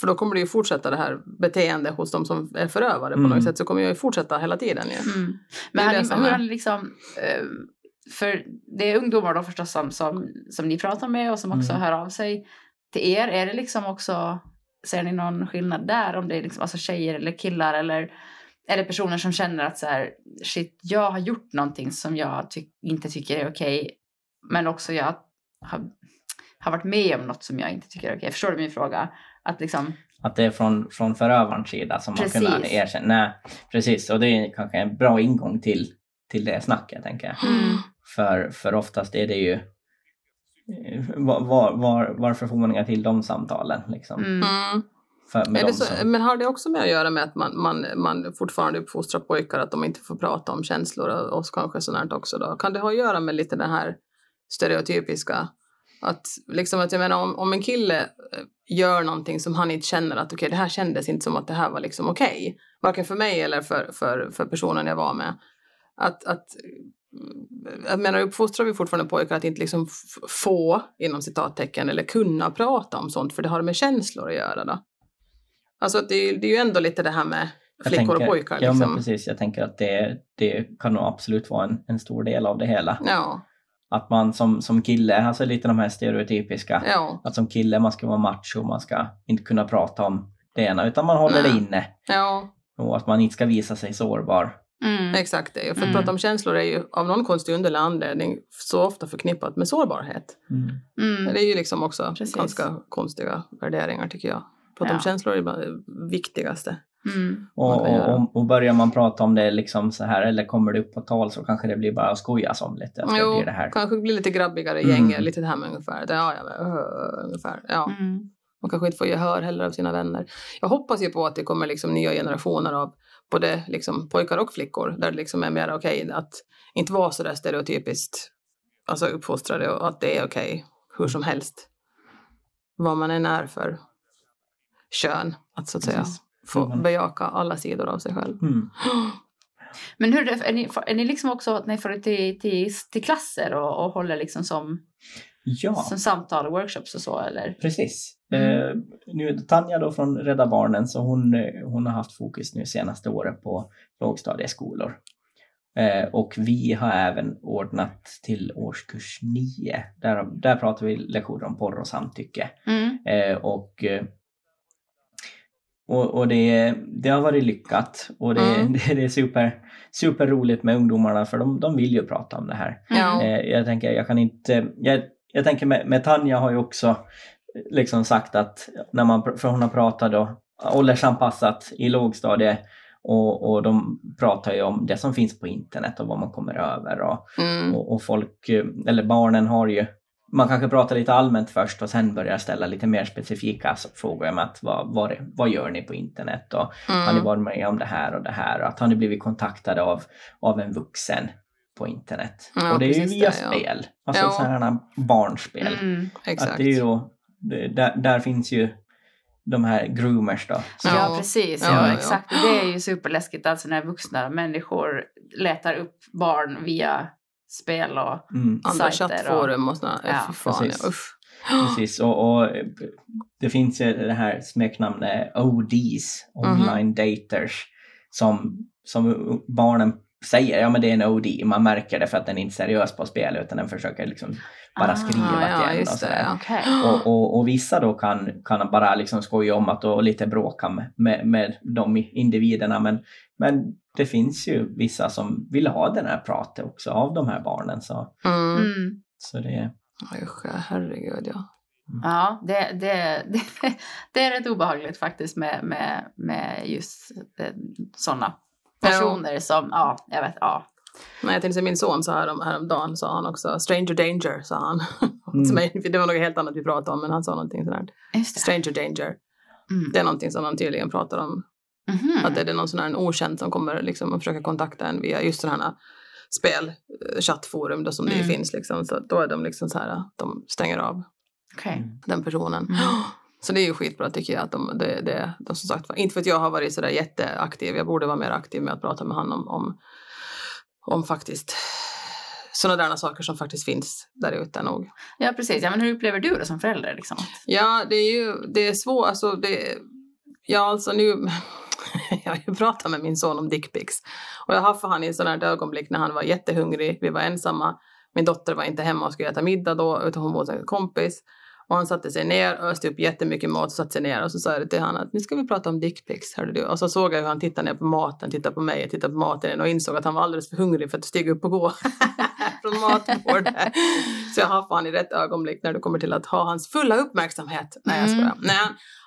Speaker 2: För då kommer det ju fortsätta det här beteendet hos de som är förövare på
Speaker 3: Mm.
Speaker 2: något sätt. Så kommer det ju fortsätta hela tiden ju.
Speaker 1: mm. Men
Speaker 2: är
Speaker 1: han, hur
Speaker 2: är.
Speaker 1: han liksom, eh, för det är ungdomar då förstås som, som, som ni pratar med och som också
Speaker 3: Mm.
Speaker 1: hör av sig till er. Är det liksom också, ser ni någon skillnad där om det är liksom, alltså tjejer eller killar eller är det personer som känner att så här, shit, jag har gjort någonting som jag ty- inte tycker är okej, men också jag har, har varit med om något som jag inte tycker är okej. Förstår du min fråga? Att liksom,
Speaker 3: Att det är från, från förövarens sida som man kunna
Speaker 1: Precis.
Speaker 3: erkänna. Nej, precis. Och det är kanske en bra ingång till, till det snacket, tänker jag.
Speaker 1: Mm.
Speaker 3: För, för oftast är det ju eh, var, var, var, varför får man inga till de samtalen? Liksom,
Speaker 1: mm,
Speaker 2: det så,
Speaker 3: som,
Speaker 2: men har det också med att göra med att man, man, man fortfarande uppfostrar pojkar att de inte får prata om känslor och oss kanske sånt också då? Kan det ha att göra med lite den här stereotypiska att liksom att jag menar om, om en kille eh, gör någonting som han inte känner att okej det här kändes inte som att det här var liksom okej. Varken för mig eller för, för, för personen jag var med. Att, att jag menar uppfostrar vi fortfarande pojkar att inte liksom få, inom citattecken, eller kunna prata om sånt för det har med känslor att göra då? Alltså det, är- det är ju ändå lite det här med flickor
Speaker 3: tänker-
Speaker 2: och pojkar
Speaker 3: Ja, men
Speaker 2: liksom.
Speaker 3: precis. Jag tänker att det, det kan nog absolut vara en, en stor del av det hela.
Speaker 2: Ja,
Speaker 3: Att man som, som kille, alltså lite de här stereotypiska,
Speaker 2: ja,
Speaker 3: att som kille man ska vara macho, man ska inte kunna prata om det ena, utan man håller det
Speaker 2: Nej.
Speaker 3: inne.
Speaker 2: ja,
Speaker 3: Och att man inte ska visa sig sårbar.
Speaker 1: Mm.
Speaker 2: exakt det. För att
Speaker 1: Mm.
Speaker 2: prata om känslor är ju av någon konstig underlig anledning så ofta förknippat med sårbarhet.
Speaker 3: Mm.
Speaker 1: Mm.
Speaker 2: Det är ju liksom också
Speaker 1: Precis.
Speaker 2: ganska konstiga värderingar tycker jag. Prata om
Speaker 1: Ja.
Speaker 2: känslor är det viktigaste.
Speaker 1: Mm.
Speaker 3: Och, och, och, och börjar man prata om det liksom så här, eller kommer det upp på tal så kanske det blir bara att skojas om lite. Att det
Speaker 2: Jo,
Speaker 3: blir det här.
Speaker 2: kanske blir lite grabbigare
Speaker 3: Mm.
Speaker 2: gäng, lite det här med ungefär. Det, ja, ja, uh, ungefär. Ja.
Speaker 1: Mm.
Speaker 2: Man kanske inte får gehör heller av sina vänner. Jag hoppas ju på att det kommer liksom nya generationer av både liksom pojkar och flickor där det liksom är mer okej att inte vara så där stereotypiskt alltså uppfostrade och att det är okej hur som helst. Vad man än är för kön, att så att säga få
Speaker 3: Mm.
Speaker 2: bejaka alla sidor av sig själv.
Speaker 3: Mm. *gasps*
Speaker 1: Men hur är ni, är ni liksom också att ni får till, till, till klasser och, och håller liksom som,
Speaker 3: Ja.
Speaker 1: som samtal och workshops och så eller?
Speaker 3: Precis.
Speaker 1: Mm.
Speaker 3: Eh, nu, Tanja då från Rädda Barnen, så hon, eh, hon har haft fokus nu senaste året på lågstadieskolor. Eh, och vi har även ordnat till årskurs 9. Där, där pratar vi lektioner om porr och samtycke.
Speaker 1: Mm.
Speaker 3: Eh, och eh, och, och det, det har varit lyckat och det,
Speaker 2: Mm.
Speaker 3: det, *laughs* det är super, super roligt med ungdomarna för de, de vill ju prata om det här.
Speaker 2: Ja.
Speaker 3: Eh, jag tänker, jag kan inte... Jag, jag tänker med, med Tanja har ju också liksom sagt att när man, för hon har pratat då åldersanpassat i lågstadie och, och de pratar ju om det som finns på internet och vad man kommer över och,
Speaker 2: Mm.
Speaker 3: och, och folk, eller barnen har ju man kanske pratar lite allmänt först och sen börjar ställa lite mer specifika frågor om att vad, vad, vad gör ni på internet och har ni
Speaker 2: Mm.
Speaker 3: varit med om det här och det här och att har ni blivit kontaktade av, av en vuxen på internet.
Speaker 2: Ja,
Speaker 3: och det är ju via
Speaker 2: det, ja.
Speaker 3: spel, alltså
Speaker 2: Ja.
Speaker 3: sådana här barnspel.
Speaker 1: Mm.
Speaker 3: Att det är ju då, där, där finns ju de här groomers då.
Speaker 1: Ja,
Speaker 2: Ja.
Speaker 1: precis.
Speaker 2: Ja,
Speaker 1: Ja,
Speaker 2: ja.
Speaker 1: exakt. Det är ju superläskigt alltså när vuxna människor letar upp barn via spel och...
Speaker 3: Mm,
Speaker 2: Andra
Speaker 1: sajter och-
Speaker 2: chattforum och sådana.
Speaker 1: Ja,
Speaker 2: fan,
Speaker 3: precis.
Speaker 2: ja, usch.
Speaker 3: precis, och, och det finns ju det här smeknamnet ODs, online daters, som, som barnen säger, ja men det är en OD, man märker det för att den är inte seriös på spel utan den försöker liksom bara
Speaker 1: Ah,
Speaker 3: skriva
Speaker 2: ja,
Speaker 3: till en och
Speaker 2: det,
Speaker 3: sådär.
Speaker 1: Okej.
Speaker 3: Och, och, och vissa då kan, kan bara liksom skoja om att och lite bråka med, med, med de individerna men, men det finns ju vissa som vill ha den här pratet också av de här barnen så,
Speaker 2: Mm.
Speaker 1: Mm.
Speaker 3: så det
Speaker 2: Usch, ja, herregud ja.
Speaker 1: Ja, det, det, det, *laughs* det är rätt obehagligt faktiskt med, med, med just sådana personer som, ja, jag vet, ja.
Speaker 2: Nej, jag tänkte min son sa härom, häromdagen sa han också stranger danger sa han. *laughs*
Speaker 3: Mm.
Speaker 2: Det var något helt annat vi pratade om men han sa någonting sådär.
Speaker 1: Det.
Speaker 2: Stranger danger.
Speaker 1: Mm.
Speaker 2: Det är någonting som de tydligen pratar om.
Speaker 1: Mhm.
Speaker 2: Att är det någon sån här en okänd som kommer liksom och försöker kontakta en via just sådana här spel, eh, chattforum då som det
Speaker 1: Mm.
Speaker 2: finns liksom. Så då är de liksom så här, de stänger av
Speaker 1: Okej.
Speaker 2: den personen.
Speaker 1: Mm. *gasps* *gasps*
Speaker 2: Så det är ju skitbra tycker jag att de, det, det, de som sagt inte för att jag har varit sådär jätteaktiv, jag borde vara mer aktiv med att prata med honom om, om, om faktiskt sådana där saker som faktiskt finns där ute nog.
Speaker 1: Ja, precis. Ja, men hur upplever du det som förälder? Liksom?
Speaker 2: Ja, det är ju det är svårt, alltså det, ja alltså nu, *laughs* jag har ju pratat med min son om dickpics och jag haffade han i en sån här ögonblick när han var jättehungrig, vi var ensamma, min dotter var inte hemma och skulle äta middag då utan hon var hos en kompis och han satte sig ner, öste upp jättemycket mat och satte sig ner och så sa jag till honom att nu ska vi prata om dickpics, hörde du? Och så såg jag hur han tittade ner på maten, tittade på mig, tittade på maten och insåg att han var alldeles för hungrig för att stiga upp och gå *laughs* från matbordet. Så jag haffade han i rätt ögonblick när det kommer till att ha hans fulla uppmärksamhet. Nej, jag
Speaker 1: Mm.
Speaker 2: skojar. Nej,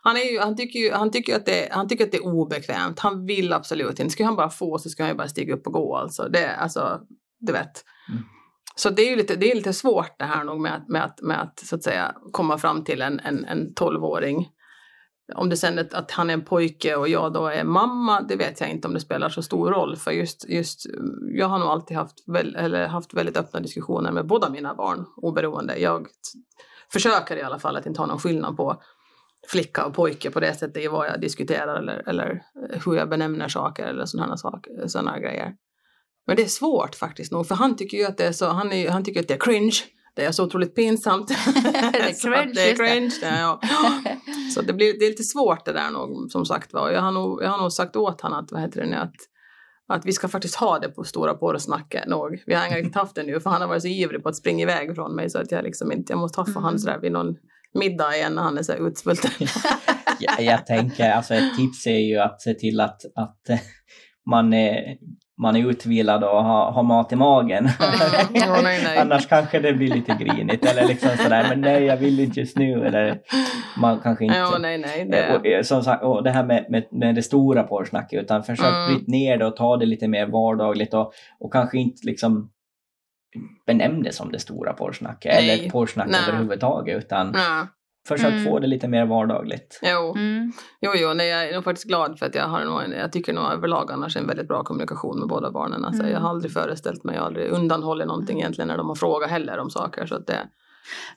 Speaker 2: han- är ju, han, tycker ju, han, tycker att det, han tycker att det är obekvämt. Han vill absolut inte. Ska han bara få så ska han ju bara stiga upp och gå. Alltså, det, alltså, du vet.
Speaker 3: Mm.
Speaker 2: Så det är ju lite, det är lite svårt det här nog med, att- med, att, med att så att säga komma fram till en, en, en 12-åring. Om det sen är att han är en pojke och jag då är mamma, det vet jag inte om det spelar så stor roll. För just, just jag har nog alltid haft, väl, eller haft väldigt öppna diskussioner med båda mina barn, oberoende. Jag försöker i alla fall att inte ha någon skillnad på flicka och pojke på det sättet i vad jag diskuterar eller, eller hur jag benämner saker eller sådana saker, sådana grejer. Men det är svårt faktiskt nog, för han tycker ju att det är så, han, är, han tycker att det är cringe. Det är så otroligt pinsamt. *laughs* *laughs*
Speaker 1: Det är cringe,
Speaker 2: det är cringe. Det, ja. *laughs* Så det, blir, det är lite svårt det där nog, som sagt var. Jag har nog, jag har nog sagt åt honom att, vad heter det nu, att, att vi ska faktiskt ha det på stora porrsnacket nog. Vi har inte riktigt haft det nu, för han har varit så ivrig på att springa iväg från mig så att jag liksom inte, jag måste för
Speaker 1: Mm.
Speaker 2: honom sådär vid någon middag igen när han är så utsvulten.
Speaker 3: jag, jag tänker, alltså ett tips är ju att se till att, att eh, man är, man är utvilad och har, har mat i magen. *laughs*
Speaker 2: Nej, nej.
Speaker 3: Annars kanske det blir lite grinigt eller liksom sådär, men nej jag vill inte just nu. Eller man kanske inte...
Speaker 2: Ja, nej, nej. Det,
Speaker 3: Och, eh, som sagt, och det här med, med, med det stora porrsnacket, utan försök
Speaker 2: Mm.
Speaker 3: bryta ner det och ta det lite mer vardagligt och, och kanske inte liksom benämn det som det stora porrsnacket
Speaker 2: Nej.
Speaker 3: eller porrsnack
Speaker 2: Nej.
Speaker 3: överhuvudtaget, utan
Speaker 2: ja,
Speaker 3: försök
Speaker 1: Mm.
Speaker 3: få det lite mer vardagligt.
Speaker 2: jo.
Speaker 1: Mm.
Speaker 2: Jo, jo, nej, jag är nog faktiskt glad för att jag har nog en, jag tycker nog överlag annars en väldigt bra kommunikation med båda barnen. Alltså,
Speaker 1: Mm.
Speaker 2: Jag har aldrig föreställt mig, jag har aldrig undanhållit någonting egentligen när de har frågat heller om saker. Så att det,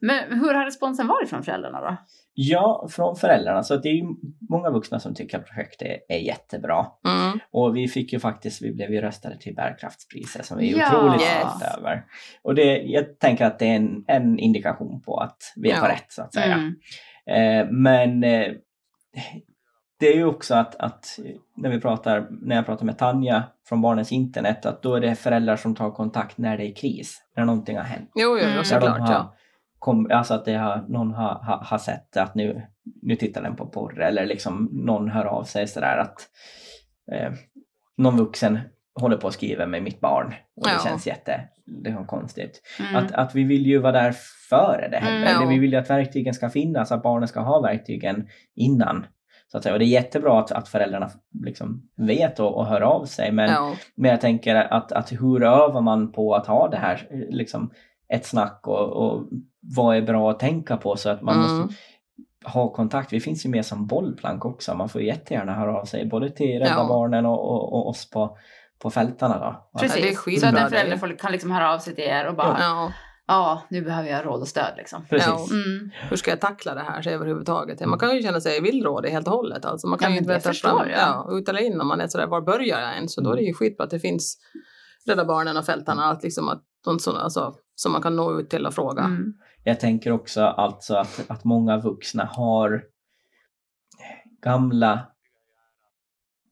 Speaker 1: Men hur har responsen varit från föräldrarna då?
Speaker 3: Ja, från föräldrarna. Så det är ju många vuxna som tycker att projektet är, är jättebra.
Speaker 2: mm,
Speaker 3: Och vi fick ju faktiskt, vi blev ju röstade till bärkraftspriset som vi är
Speaker 1: Ja.
Speaker 3: otroligt
Speaker 2: Yes.
Speaker 3: stolta över. Och det, jag tänker att det är en, en indikation på att vi är
Speaker 2: Ja.
Speaker 3: rätt så att säga.
Speaker 1: Mm.
Speaker 3: Eh, men eh, det är ju också att, att när, vi pratar, när jag pratar med Tanja från Barnens internet, att då är det föräldrar som tar kontakt när det är kris, när någonting har hänt.
Speaker 2: jo, jo,
Speaker 1: Mm.
Speaker 2: såklart.
Speaker 3: de har,
Speaker 2: Ja.
Speaker 3: Kom, alltså att det har, någon har, har, har sett att nu, nu tittar den på porr eller liksom någon hör av sig sådär att eh, någon vuxen håller på att skriva med mitt barn och det
Speaker 2: Ja.
Speaker 3: känns jätte det är konstigt.
Speaker 1: Mm.
Speaker 3: Att, att vi vill ju vara där före det
Speaker 1: Mm,
Speaker 3: händer.
Speaker 2: ja.
Speaker 3: Vi vill ju att verktygen ska finnas, att barnen ska ha verktygen innan. Så att säga. Och det är jättebra att, att föräldrarna liksom vet och, och hör av sig. Men,
Speaker 2: Ja.
Speaker 3: men jag tänker att, att hur övar man på att ha det här, liksom ett snack och, och vad är bra att tänka på så att man
Speaker 2: Mm.
Speaker 3: måste ha kontakt. Vi finns ju med som bollplank också. Man får jättegärna höra av sig både till Rädda
Speaker 2: Ja.
Speaker 3: Barnen och, och, och oss på, på fältarna. Då.
Speaker 2: det är
Speaker 1: Precis, så
Speaker 2: skitbra
Speaker 1: att en
Speaker 2: det.
Speaker 1: förälder får, kan liksom höra av sig till er och bara ja,
Speaker 2: Ja.
Speaker 1: nu behöver jag råd och stöd liksom.
Speaker 3: Precis.
Speaker 2: Ja.
Speaker 1: Mm.
Speaker 2: Hur ska jag tackla det här så överhuvudtaget? Man kan ju känna sig villrådig helt och hållet. Alltså man kan
Speaker 1: Ja,
Speaker 2: ju inte veta fram, ja, ut eller in om man är sådär, var börjar jag ens? Så då är det ju skitbra att det finns Rädda Barnen och Fältarna, att liksom att sådana, alltså, som man kan nå ut till och fråga.
Speaker 1: Mm.
Speaker 3: Jag tänker också alltså att, att många vuxna har gamla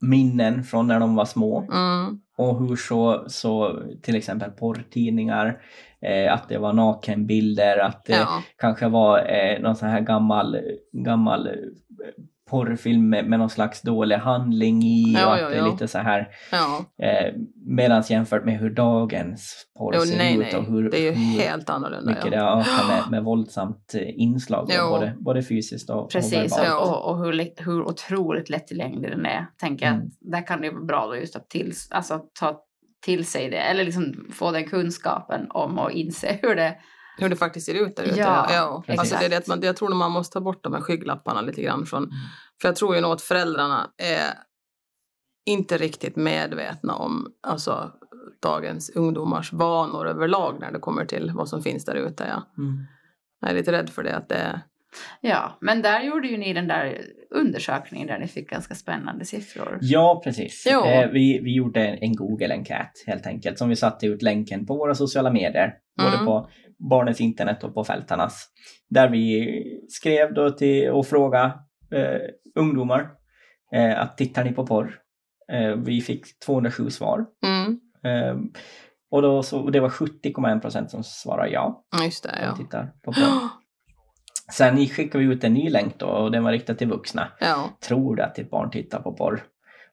Speaker 3: minnen från när de var små
Speaker 2: Mm.
Speaker 3: och hur så, så till exempel porrtidningar, eh, att det var nakenbilder, att det
Speaker 2: Ja.
Speaker 3: kanske var eh, någon sån här gammal, gammal eh, porrfilm med, med någon slags dålig handling i
Speaker 2: Ja,
Speaker 3: och att
Speaker 2: ja,
Speaker 3: det är
Speaker 2: ja.
Speaker 3: lite så här
Speaker 2: ja.
Speaker 3: eh, medans jämfört med hur dagens porr
Speaker 2: Jo,
Speaker 3: ser
Speaker 2: nej,
Speaker 3: ut och hur,
Speaker 2: det är ju
Speaker 3: hur
Speaker 2: helt annorlunda.
Speaker 3: mycket
Speaker 2: Ja.
Speaker 3: det ökat med, *gasps* med våldsamt eh, inslag,
Speaker 2: Jo.
Speaker 3: både, både fysiskt och,
Speaker 1: Precis,
Speaker 3: och verbalt.
Speaker 1: Och, och hur, lätt- hur otroligt lättillgänglig den är. Tänker jag
Speaker 3: Mm.
Speaker 1: att där kan det vara bra då just att till, alltså, ta till sig det, eller liksom få den kunskapen om och inse hur det
Speaker 2: Hur det faktiskt ser ut där ute.
Speaker 1: Ja,
Speaker 2: ja. Alltså det är det att man, jag tror nog man måste ta bort de här skygglapparna lite grann från,
Speaker 3: Mm.
Speaker 2: för jag tror ju nog att föräldrarna är inte riktigt medvetna om alltså, dagens ungdomars vanor överlag när det kommer till vad som finns där ute. Ja.
Speaker 3: Mm.
Speaker 2: Jag är lite rädd för det att det
Speaker 1: Ja, men där gjorde ju ni den där undersökningen där ni fick ganska spännande siffror.
Speaker 3: Ja, precis.
Speaker 2: Jo.
Speaker 3: Eh, vi, vi gjorde en, en Google-enkät helt enkelt som vi satte ut länken på våra sociala medier. Både
Speaker 2: Mm.
Speaker 3: på Barnens internet och på Fältarnas. Där vi skrev då till och frågade eh, ungdomar eh, att tittar ni på porr? Eh, vi fick 207 svar.
Speaker 2: mm,
Speaker 3: Eh, och då så, och det var 70,1 procent som svarade ja.
Speaker 2: just det.
Speaker 3: De
Speaker 2: Ja.
Speaker 3: tittar på porr. *gasps* Sen skickade vi ut en ny länk då och den var riktad till vuxna.
Speaker 2: ja.
Speaker 3: Tror du att ditt barn tittar på porr?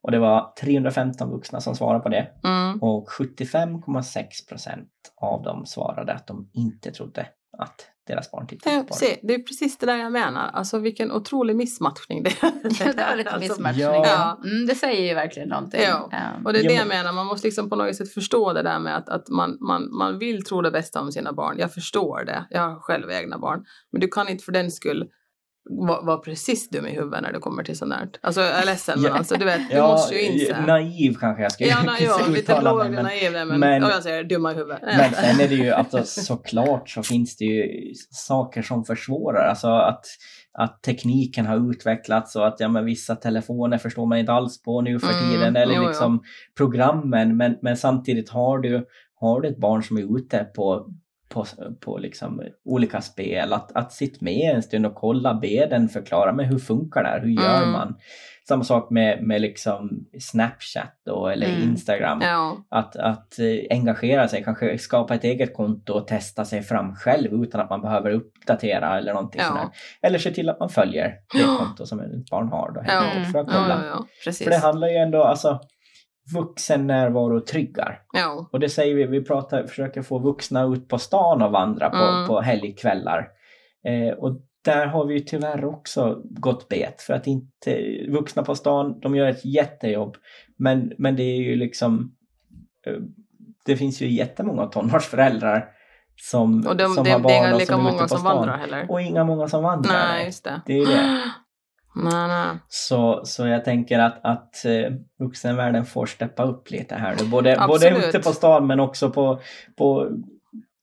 Speaker 3: Och det var 315 vuxna som svarade på det.
Speaker 2: Mm.
Speaker 3: Och 75,6 procent av dem svarade att de inte trodde att deras barn tittar
Speaker 2: Ja,
Speaker 3: på
Speaker 2: se, det är precis det där jag menar. Alltså vilken otrolig missmatchning det är. *laughs*
Speaker 1: det var lite
Speaker 2: Alltså,
Speaker 1: missmatchning.
Speaker 3: ja.
Speaker 1: Ja. Mm, det säger ju verkligen någonting.
Speaker 2: Ja. Och det är
Speaker 3: Ja,
Speaker 2: det
Speaker 3: men-
Speaker 2: jag menar, man måste liksom på något sätt förstå det där med att, att man, man, man vill tro det bästa om sina barn. Jag förstår det, jag har själv egna barn. Men du kan inte för den skull vara vara precis dum i huvudet när det kommer till sånt där. Alltså jag är ledsen men
Speaker 3: Ja.
Speaker 2: alltså du vet, du
Speaker 3: Ja,
Speaker 2: måste ju inse.
Speaker 3: naiv kanske jag skulle
Speaker 2: Ja, na, ja *laughs* lite
Speaker 3: mig.
Speaker 2: och
Speaker 3: Men,
Speaker 2: naiv men,
Speaker 3: men-
Speaker 2: jag säger dumma i huvudet.
Speaker 3: men sen är det ju alltså, såklart så finns det ju saker som försvårar. Alltså att, att tekniken har utvecklats och att ja, men vissa telefoner förstår man inte alls på nu för
Speaker 2: Mm,
Speaker 3: tiden. Eller
Speaker 2: jo,
Speaker 3: liksom programmen. Men, men samtidigt har du, har du ett barn som är ute på, på, på liksom olika spel. Att, att sitta med en stund och kolla, be den förklara, men hur funkar det här? Hur gör
Speaker 2: Mm.
Speaker 3: man? Samma sak med, med liksom Snapchat då, eller
Speaker 1: Mm.
Speaker 3: Instagram.
Speaker 2: Ja.
Speaker 3: Att, att eh, engagera sig, kanske skapa ett eget konto och testa sig fram själv utan att man behöver uppdatera eller någonting
Speaker 2: Ja.
Speaker 3: sådär. Eller se till att man följer det konto som ett barn har då helt
Speaker 2: Ja.
Speaker 3: för att kolla.
Speaker 2: ja.
Speaker 3: För det handlar ju ändå, alltså vuxen närvaro tryggar.
Speaker 2: ja.
Speaker 3: Och det säger vi, vi pratar, försöker få vuxna ut på stan och vandra på,
Speaker 2: Mm.
Speaker 3: på helgkvällar. Eh, och där har vi ju tyvärr också gått bet för att inte vuxna på stan, de gör ett jättejobb. Men, men det är ju liksom eh, det finns ju jättemånga tonårsföräldrar som,
Speaker 2: Och de,
Speaker 3: som
Speaker 2: det,
Speaker 3: har
Speaker 2: det
Speaker 3: barn
Speaker 2: är inga lika
Speaker 3: som
Speaker 2: många som vandrar heller.
Speaker 3: Och inga många som vandrar.
Speaker 2: Nej, just det.
Speaker 3: Det är det. *gasps*
Speaker 2: Nej, nej.
Speaker 3: Så, så jag tänker att, att eh, vuxenvärlden får steppa upp lite här nu. Både, både
Speaker 2: Absolut.
Speaker 3: ute på stan men också på, på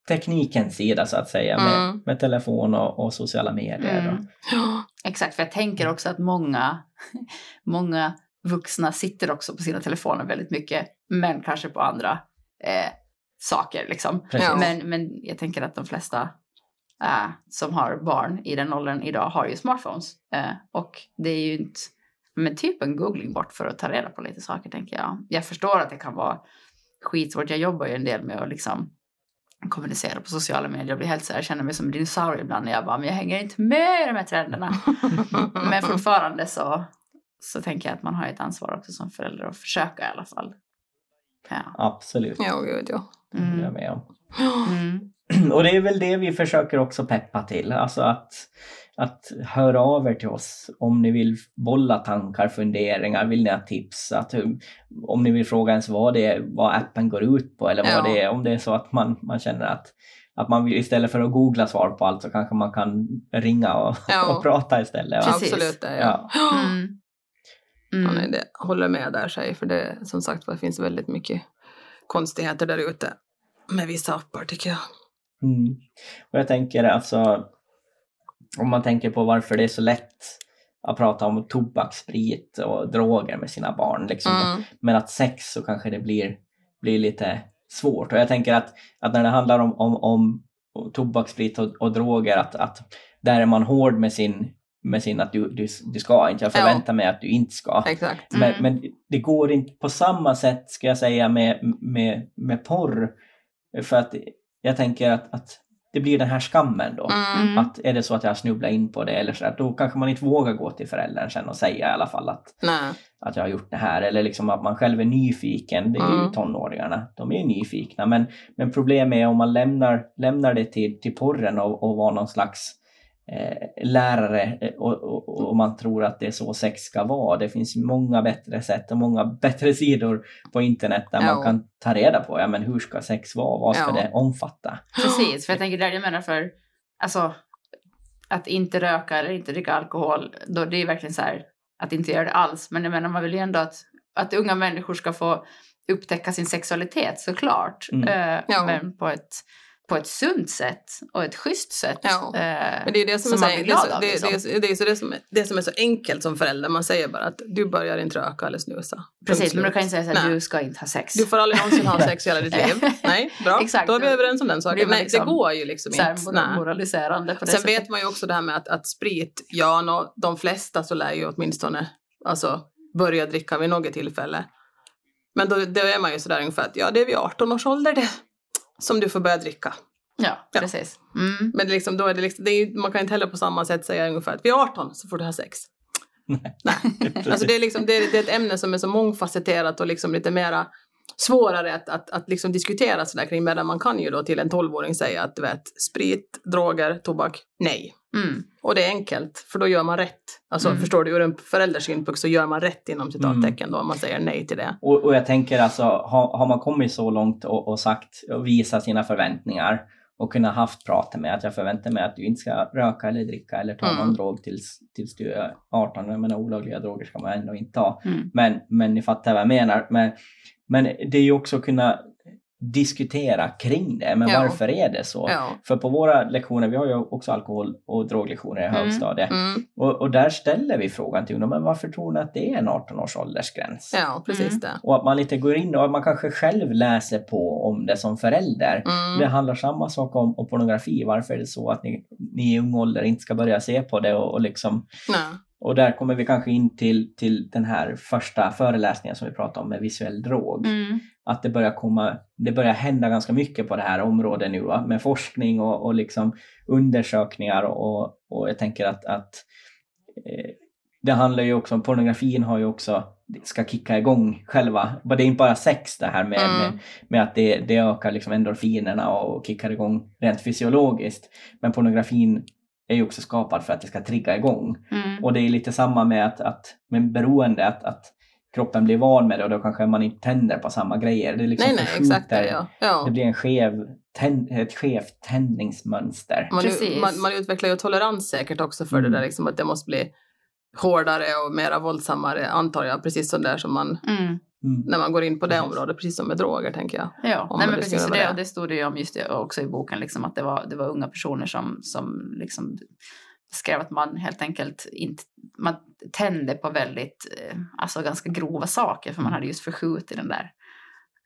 Speaker 3: teknikens sida så att säga. Med,
Speaker 2: Mm.
Speaker 3: med telefon och, och sociala medier.
Speaker 1: Mm.
Speaker 2: Ja.
Speaker 1: Exakt, för jag tänker också att många, *laughs* många vuxna sitter också på sina telefoner väldigt mycket, men kanske på andra eh, saker. Liksom.
Speaker 3: precis.
Speaker 1: Men, men jag tänker att de flesta eh, som har barn i den åldern idag har ju smartphones. Eh, och det är ju inte, men typ en googling bort för att ta reda på lite saker tänker jag. Jag förstår att det kan vara skitsvårt. Jag jobbar ju en del med att liksom kommunicera på sociala medier och blir helt så här, jag känner mig som en dinosaurie ibland när jag bara, men jag hänger inte med i de här trenderna. *laughs* Men fortfarande så, så tänker jag att man har ett ansvar också som förälder att försöka i alla fall. Ja.
Speaker 3: Absolut.
Speaker 2: Ja, gud ja.
Speaker 3: Det håller jag
Speaker 1: Mm.
Speaker 3: med om.
Speaker 1: Mm.
Speaker 3: Och det är väl det vi försöker också peppa till. Alltså att, att höra av er till oss om ni vill bolla tankar, funderingar, vill ni ha tips? Att, om ni vill fråga ens vad, det är, vad appen går ut på eller vad
Speaker 2: Ja.
Speaker 3: det är. Om det är så att man, man känner att, att man vill, istället för att googla svar på allt så kanske man kan ringa och,
Speaker 2: Ja. *laughs*
Speaker 3: och prata istället.
Speaker 1: Precis.
Speaker 2: Absolut, det, ja.
Speaker 3: Ja.
Speaker 1: Mm.
Speaker 2: Ja,
Speaker 1: Mm.
Speaker 2: nej, det håller med där sig, för det som sagt det finns väldigt mycket konstigheter där ute med vissa appar tycker jag.
Speaker 3: Mm. Och jag tänker alltså, om man tänker på varför det är så lätt att prata om tobak, sprit och droger med sina barn. Liksom.
Speaker 2: Mm.
Speaker 3: Men att sex så kanske det blir, blir lite svårt. Och jag tänker att, att när det handlar om, om, om tobak, sprit och, och droger, att, att där är man hård med sin, med sin att du, du, du ska inte, jag
Speaker 2: Ja.
Speaker 3: förväntar mig att du inte ska.
Speaker 2: Exakt.
Speaker 3: Men,
Speaker 1: Mm.
Speaker 3: men det går inte på samma sätt ska jag säga med, med, med porr. För att jag tänker att, att det blir den här skammen då.
Speaker 2: Mm.
Speaker 3: Att är det så att jag snubblar in på det eller så där, då kanske man inte vågar gå till föräldern sen och säga i alla fall att,
Speaker 2: Nej.
Speaker 3: att jag har gjort det här. Eller liksom att man själv är nyfiken. Det är ju
Speaker 2: Mm.
Speaker 3: tonåringarna. De är ju nyfikna. Men, men problemet är om man lämnar, lämnar det till, till porren och, och vara någon slags lärare eh, och, och, och man tror att det är så sex ska vara. Det finns många bättre sätt och många bättre sidor på internet där
Speaker 2: Ja.
Speaker 3: man kan ta reda på ja, men hur ska sex vara, vad ska
Speaker 2: Ja.
Speaker 3: det omfatta?
Speaker 1: Precis, för jag tänker det är det jag menar för, alltså att inte röka eller inte dricka alkohol, då det är verkligen så här att inte göra det alls. Men jag menar man vill ju ändå att, att unga människor ska få upptäcka sin sexualitet såklart.
Speaker 3: Mm.
Speaker 1: Eh,
Speaker 2: Ja.
Speaker 1: Men på ett, på ett sunt sätt och ett schysst sätt.
Speaker 2: Ja.
Speaker 1: Eh,
Speaker 2: Men det är det som,
Speaker 1: Som man blir glad
Speaker 2: det,
Speaker 1: av,
Speaker 2: det,
Speaker 1: liksom.
Speaker 2: det, är- det, är så det, som är, det som är så enkelt som förälder. Man säger bara att du börjar inte röka eller snusa.
Speaker 1: Precis, men du kan inte säga här,
Speaker 2: Nej.
Speaker 1: du ska inte ha sex.
Speaker 2: Du får aldrig någonsin ha sex i hela ditt liv. *laughs* Nej, bra.
Speaker 1: Exakt.
Speaker 2: Då är vi överens om den saken. Nej,
Speaker 1: liksom
Speaker 2: det går ju liksom
Speaker 1: här,
Speaker 2: inte. Nej.
Speaker 1: moraliserande på det
Speaker 2: Sen
Speaker 1: sättet.
Speaker 2: vet man ju också det här med att, att sprit, ja, no, de flesta så lär ju åtminstone alltså, börja dricka vid något tillfälle. Men då, då är man ju sådär ungefär att ja, det är vid 18 års ålder det som du får börja dricka.
Speaker 1: Ja,
Speaker 2: Ja.
Speaker 1: precis. Mm.
Speaker 2: Men det liksom, då är det liksom, det är man kan inte heller på samma sätt säga ungefär att vid 18 så får du ha sex. *laughs* Alltså det, är liksom, det, är, det är ett ämne som är så mångfacetterat och liksom lite mera svårare att, att, att liksom diskutera sådär kring. Medan man kan ju då till en 12-åring säga att du vet, sprit, droger, tobak, nej.
Speaker 1: Mm.
Speaker 2: Och det är enkelt, för då gör man rätt. Alltså
Speaker 1: Mm.
Speaker 2: förstår du, ur en förälders synpunkt så gör man rätt inom citattecken då om man säger nej till det.
Speaker 3: Och, och jag tänker alltså, har, har man kommit så långt och, och sagt och visat sina förväntningar och kunnat haft pratet med att jag förväntar mig att du inte ska röka eller dricka eller ta
Speaker 2: Mm.
Speaker 3: någon drog tills, tills du är 18. Jag menar olagliga droger ska man ändå inte ta.
Speaker 1: Mm.
Speaker 3: Men, men ni fattar vad jag menar. Men, men det är ju också kunna diskutera kring det. Men
Speaker 2: Ja.
Speaker 3: varför är det så?
Speaker 2: Ja.
Speaker 3: För på våra lektioner, vi har ju också alkohol och droglektioner i
Speaker 1: Mm.
Speaker 3: högstadiet.
Speaker 2: Mm.
Speaker 3: Och, och där ställer vi frågan till ungdomar, men varför tror ni att det är en 18-års åldersgräns?
Speaker 2: ja, precis
Speaker 1: Mm.
Speaker 2: det.
Speaker 3: Och att man lite går in och att man kanske själv läser på om det som förälder.
Speaker 2: Mm.
Speaker 3: Det handlar samma sak om, om pornografi. Varför är det så att ni, ni i ung ålder inte ska börja se på det och, och liksom
Speaker 2: Nej.
Speaker 3: Och där kommer vi kanske in till, till den här första föreläsningen som vi pratade om med visuell drog.
Speaker 1: Mm.
Speaker 3: Att det börjar komma, det börjar hända ganska mycket på det här området nu va? med forskning och, och liksom undersökningar och, och jag tänker att, att eh, det handlar ju också om, pornografin har ju också, ska kicka igång själva, det är inte bara sex det här med,
Speaker 2: Mm.
Speaker 3: med, med att det, det ökar liksom endorfinerna och kickar igång rent fysiologiskt. Men pornografin är ju också skapad för att det ska trigga igång.
Speaker 1: Mm.
Speaker 3: Och det är lite samma med att, att med beroende, att, att kroppen blir van med det och då kanske man inte tänder på samma grejer. Det liksom
Speaker 2: Nej, nej, exakt Ja. Ja.
Speaker 3: Det blir en skev, tänd, ett skevt tändningsmönster.
Speaker 2: Man, man, man utvecklar ju tolerans säkert också för
Speaker 3: Mm.
Speaker 2: det där liksom att det måste bli hårdare och mera våldsammare antar jag, precis som där som man,
Speaker 1: Mm.
Speaker 3: Mm.
Speaker 2: när man går in på det området, precis som med droger tänker jag.
Speaker 1: Ja, nej,
Speaker 2: det
Speaker 1: men precis. Det,
Speaker 2: det.
Speaker 1: det stod det ju om just det också i boken, liksom, att det var, det var unga personer som, som liksom skrev att man helt enkelt inte, man tände på väldigt, eh, alltså ganska grova saker för man hade just förskjutit den där,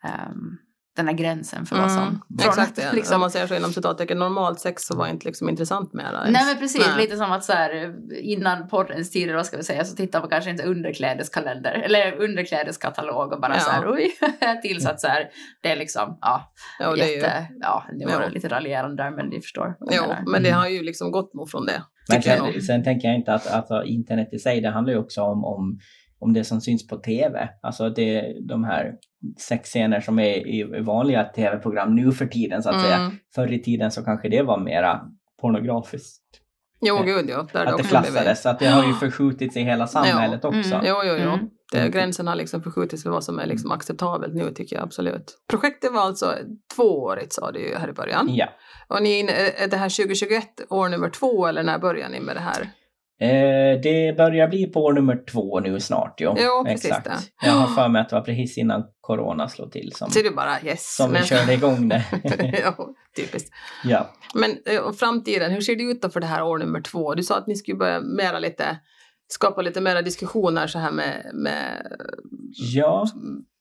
Speaker 1: ehm, den här gränsen för vad som...
Speaker 2: Mm,
Speaker 1: från
Speaker 2: exakt,
Speaker 1: att liksom-
Speaker 2: om man säger så inom citattecken, normalt sex så var inte liksom intressant med det.
Speaker 1: Nej men precis,
Speaker 2: Nej.
Speaker 1: lite som att så här, innan porrens tider vad ska vi säga, så tittar man kanske inte underklädeskalender eller underklädeskatalog och bara
Speaker 2: Ja.
Speaker 1: så här oj, *laughs* tills att så här, det är liksom, ja,
Speaker 2: Ja, det är ju,
Speaker 1: jätte, ja, det var
Speaker 2: Ja.
Speaker 1: lite raljerande där men ni förstår.
Speaker 2: jo,
Speaker 1: menar.
Speaker 2: men det
Speaker 3: Mm.
Speaker 2: har ju liksom gått nog från det.
Speaker 3: Men sen, sen tänker jag inte att, att alltså, internet i sig, det handlar ju också om, om, om det som syns på tv. Alltså det, de här sexscener som är i vanliga tv-program nu för tiden så att säga.
Speaker 2: Mm.
Speaker 3: Förr i tiden så kanske det var mera pornografiskt.
Speaker 2: Jo,
Speaker 3: Eh,
Speaker 2: gud ja. Där
Speaker 3: Att det klassades. Så att det har ju förskjutits i hela samhället
Speaker 1: Mm.
Speaker 3: också.
Speaker 2: Jo, jo, jo.
Speaker 1: Mm.
Speaker 2: Det,
Speaker 3: Mm.
Speaker 2: gränsen har liksom förskjutits för vad som är liksom acceptabelt nu tycker jag absolut. Projektet var alltså tvåårigt sa du ju här i början.
Speaker 3: Ja.
Speaker 2: Och ni, är är det här 2021 år nummer två eller när börjar ni med det här?
Speaker 3: Eh, det börjar bli på år nummer två nu snart. Jo,
Speaker 2: Jo, precis
Speaker 3: Exakt.
Speaker 2: det.
Speaker 3: Jag har för mig att det var precis innan corona slog till som,
Speaker 2: är bara yes.
Speaker 3: som vi körde igång det. *laughs*
Speaker 2: ja, typiskt.
Speaker 3: ja.
Speaker 2: Men eh, och framtiden, hur ser det ut då för det här år nummer två? Du sa att ni skulle börja mera lite, skapa lite mera diskussioner så här med, med
Speaker 3: ja,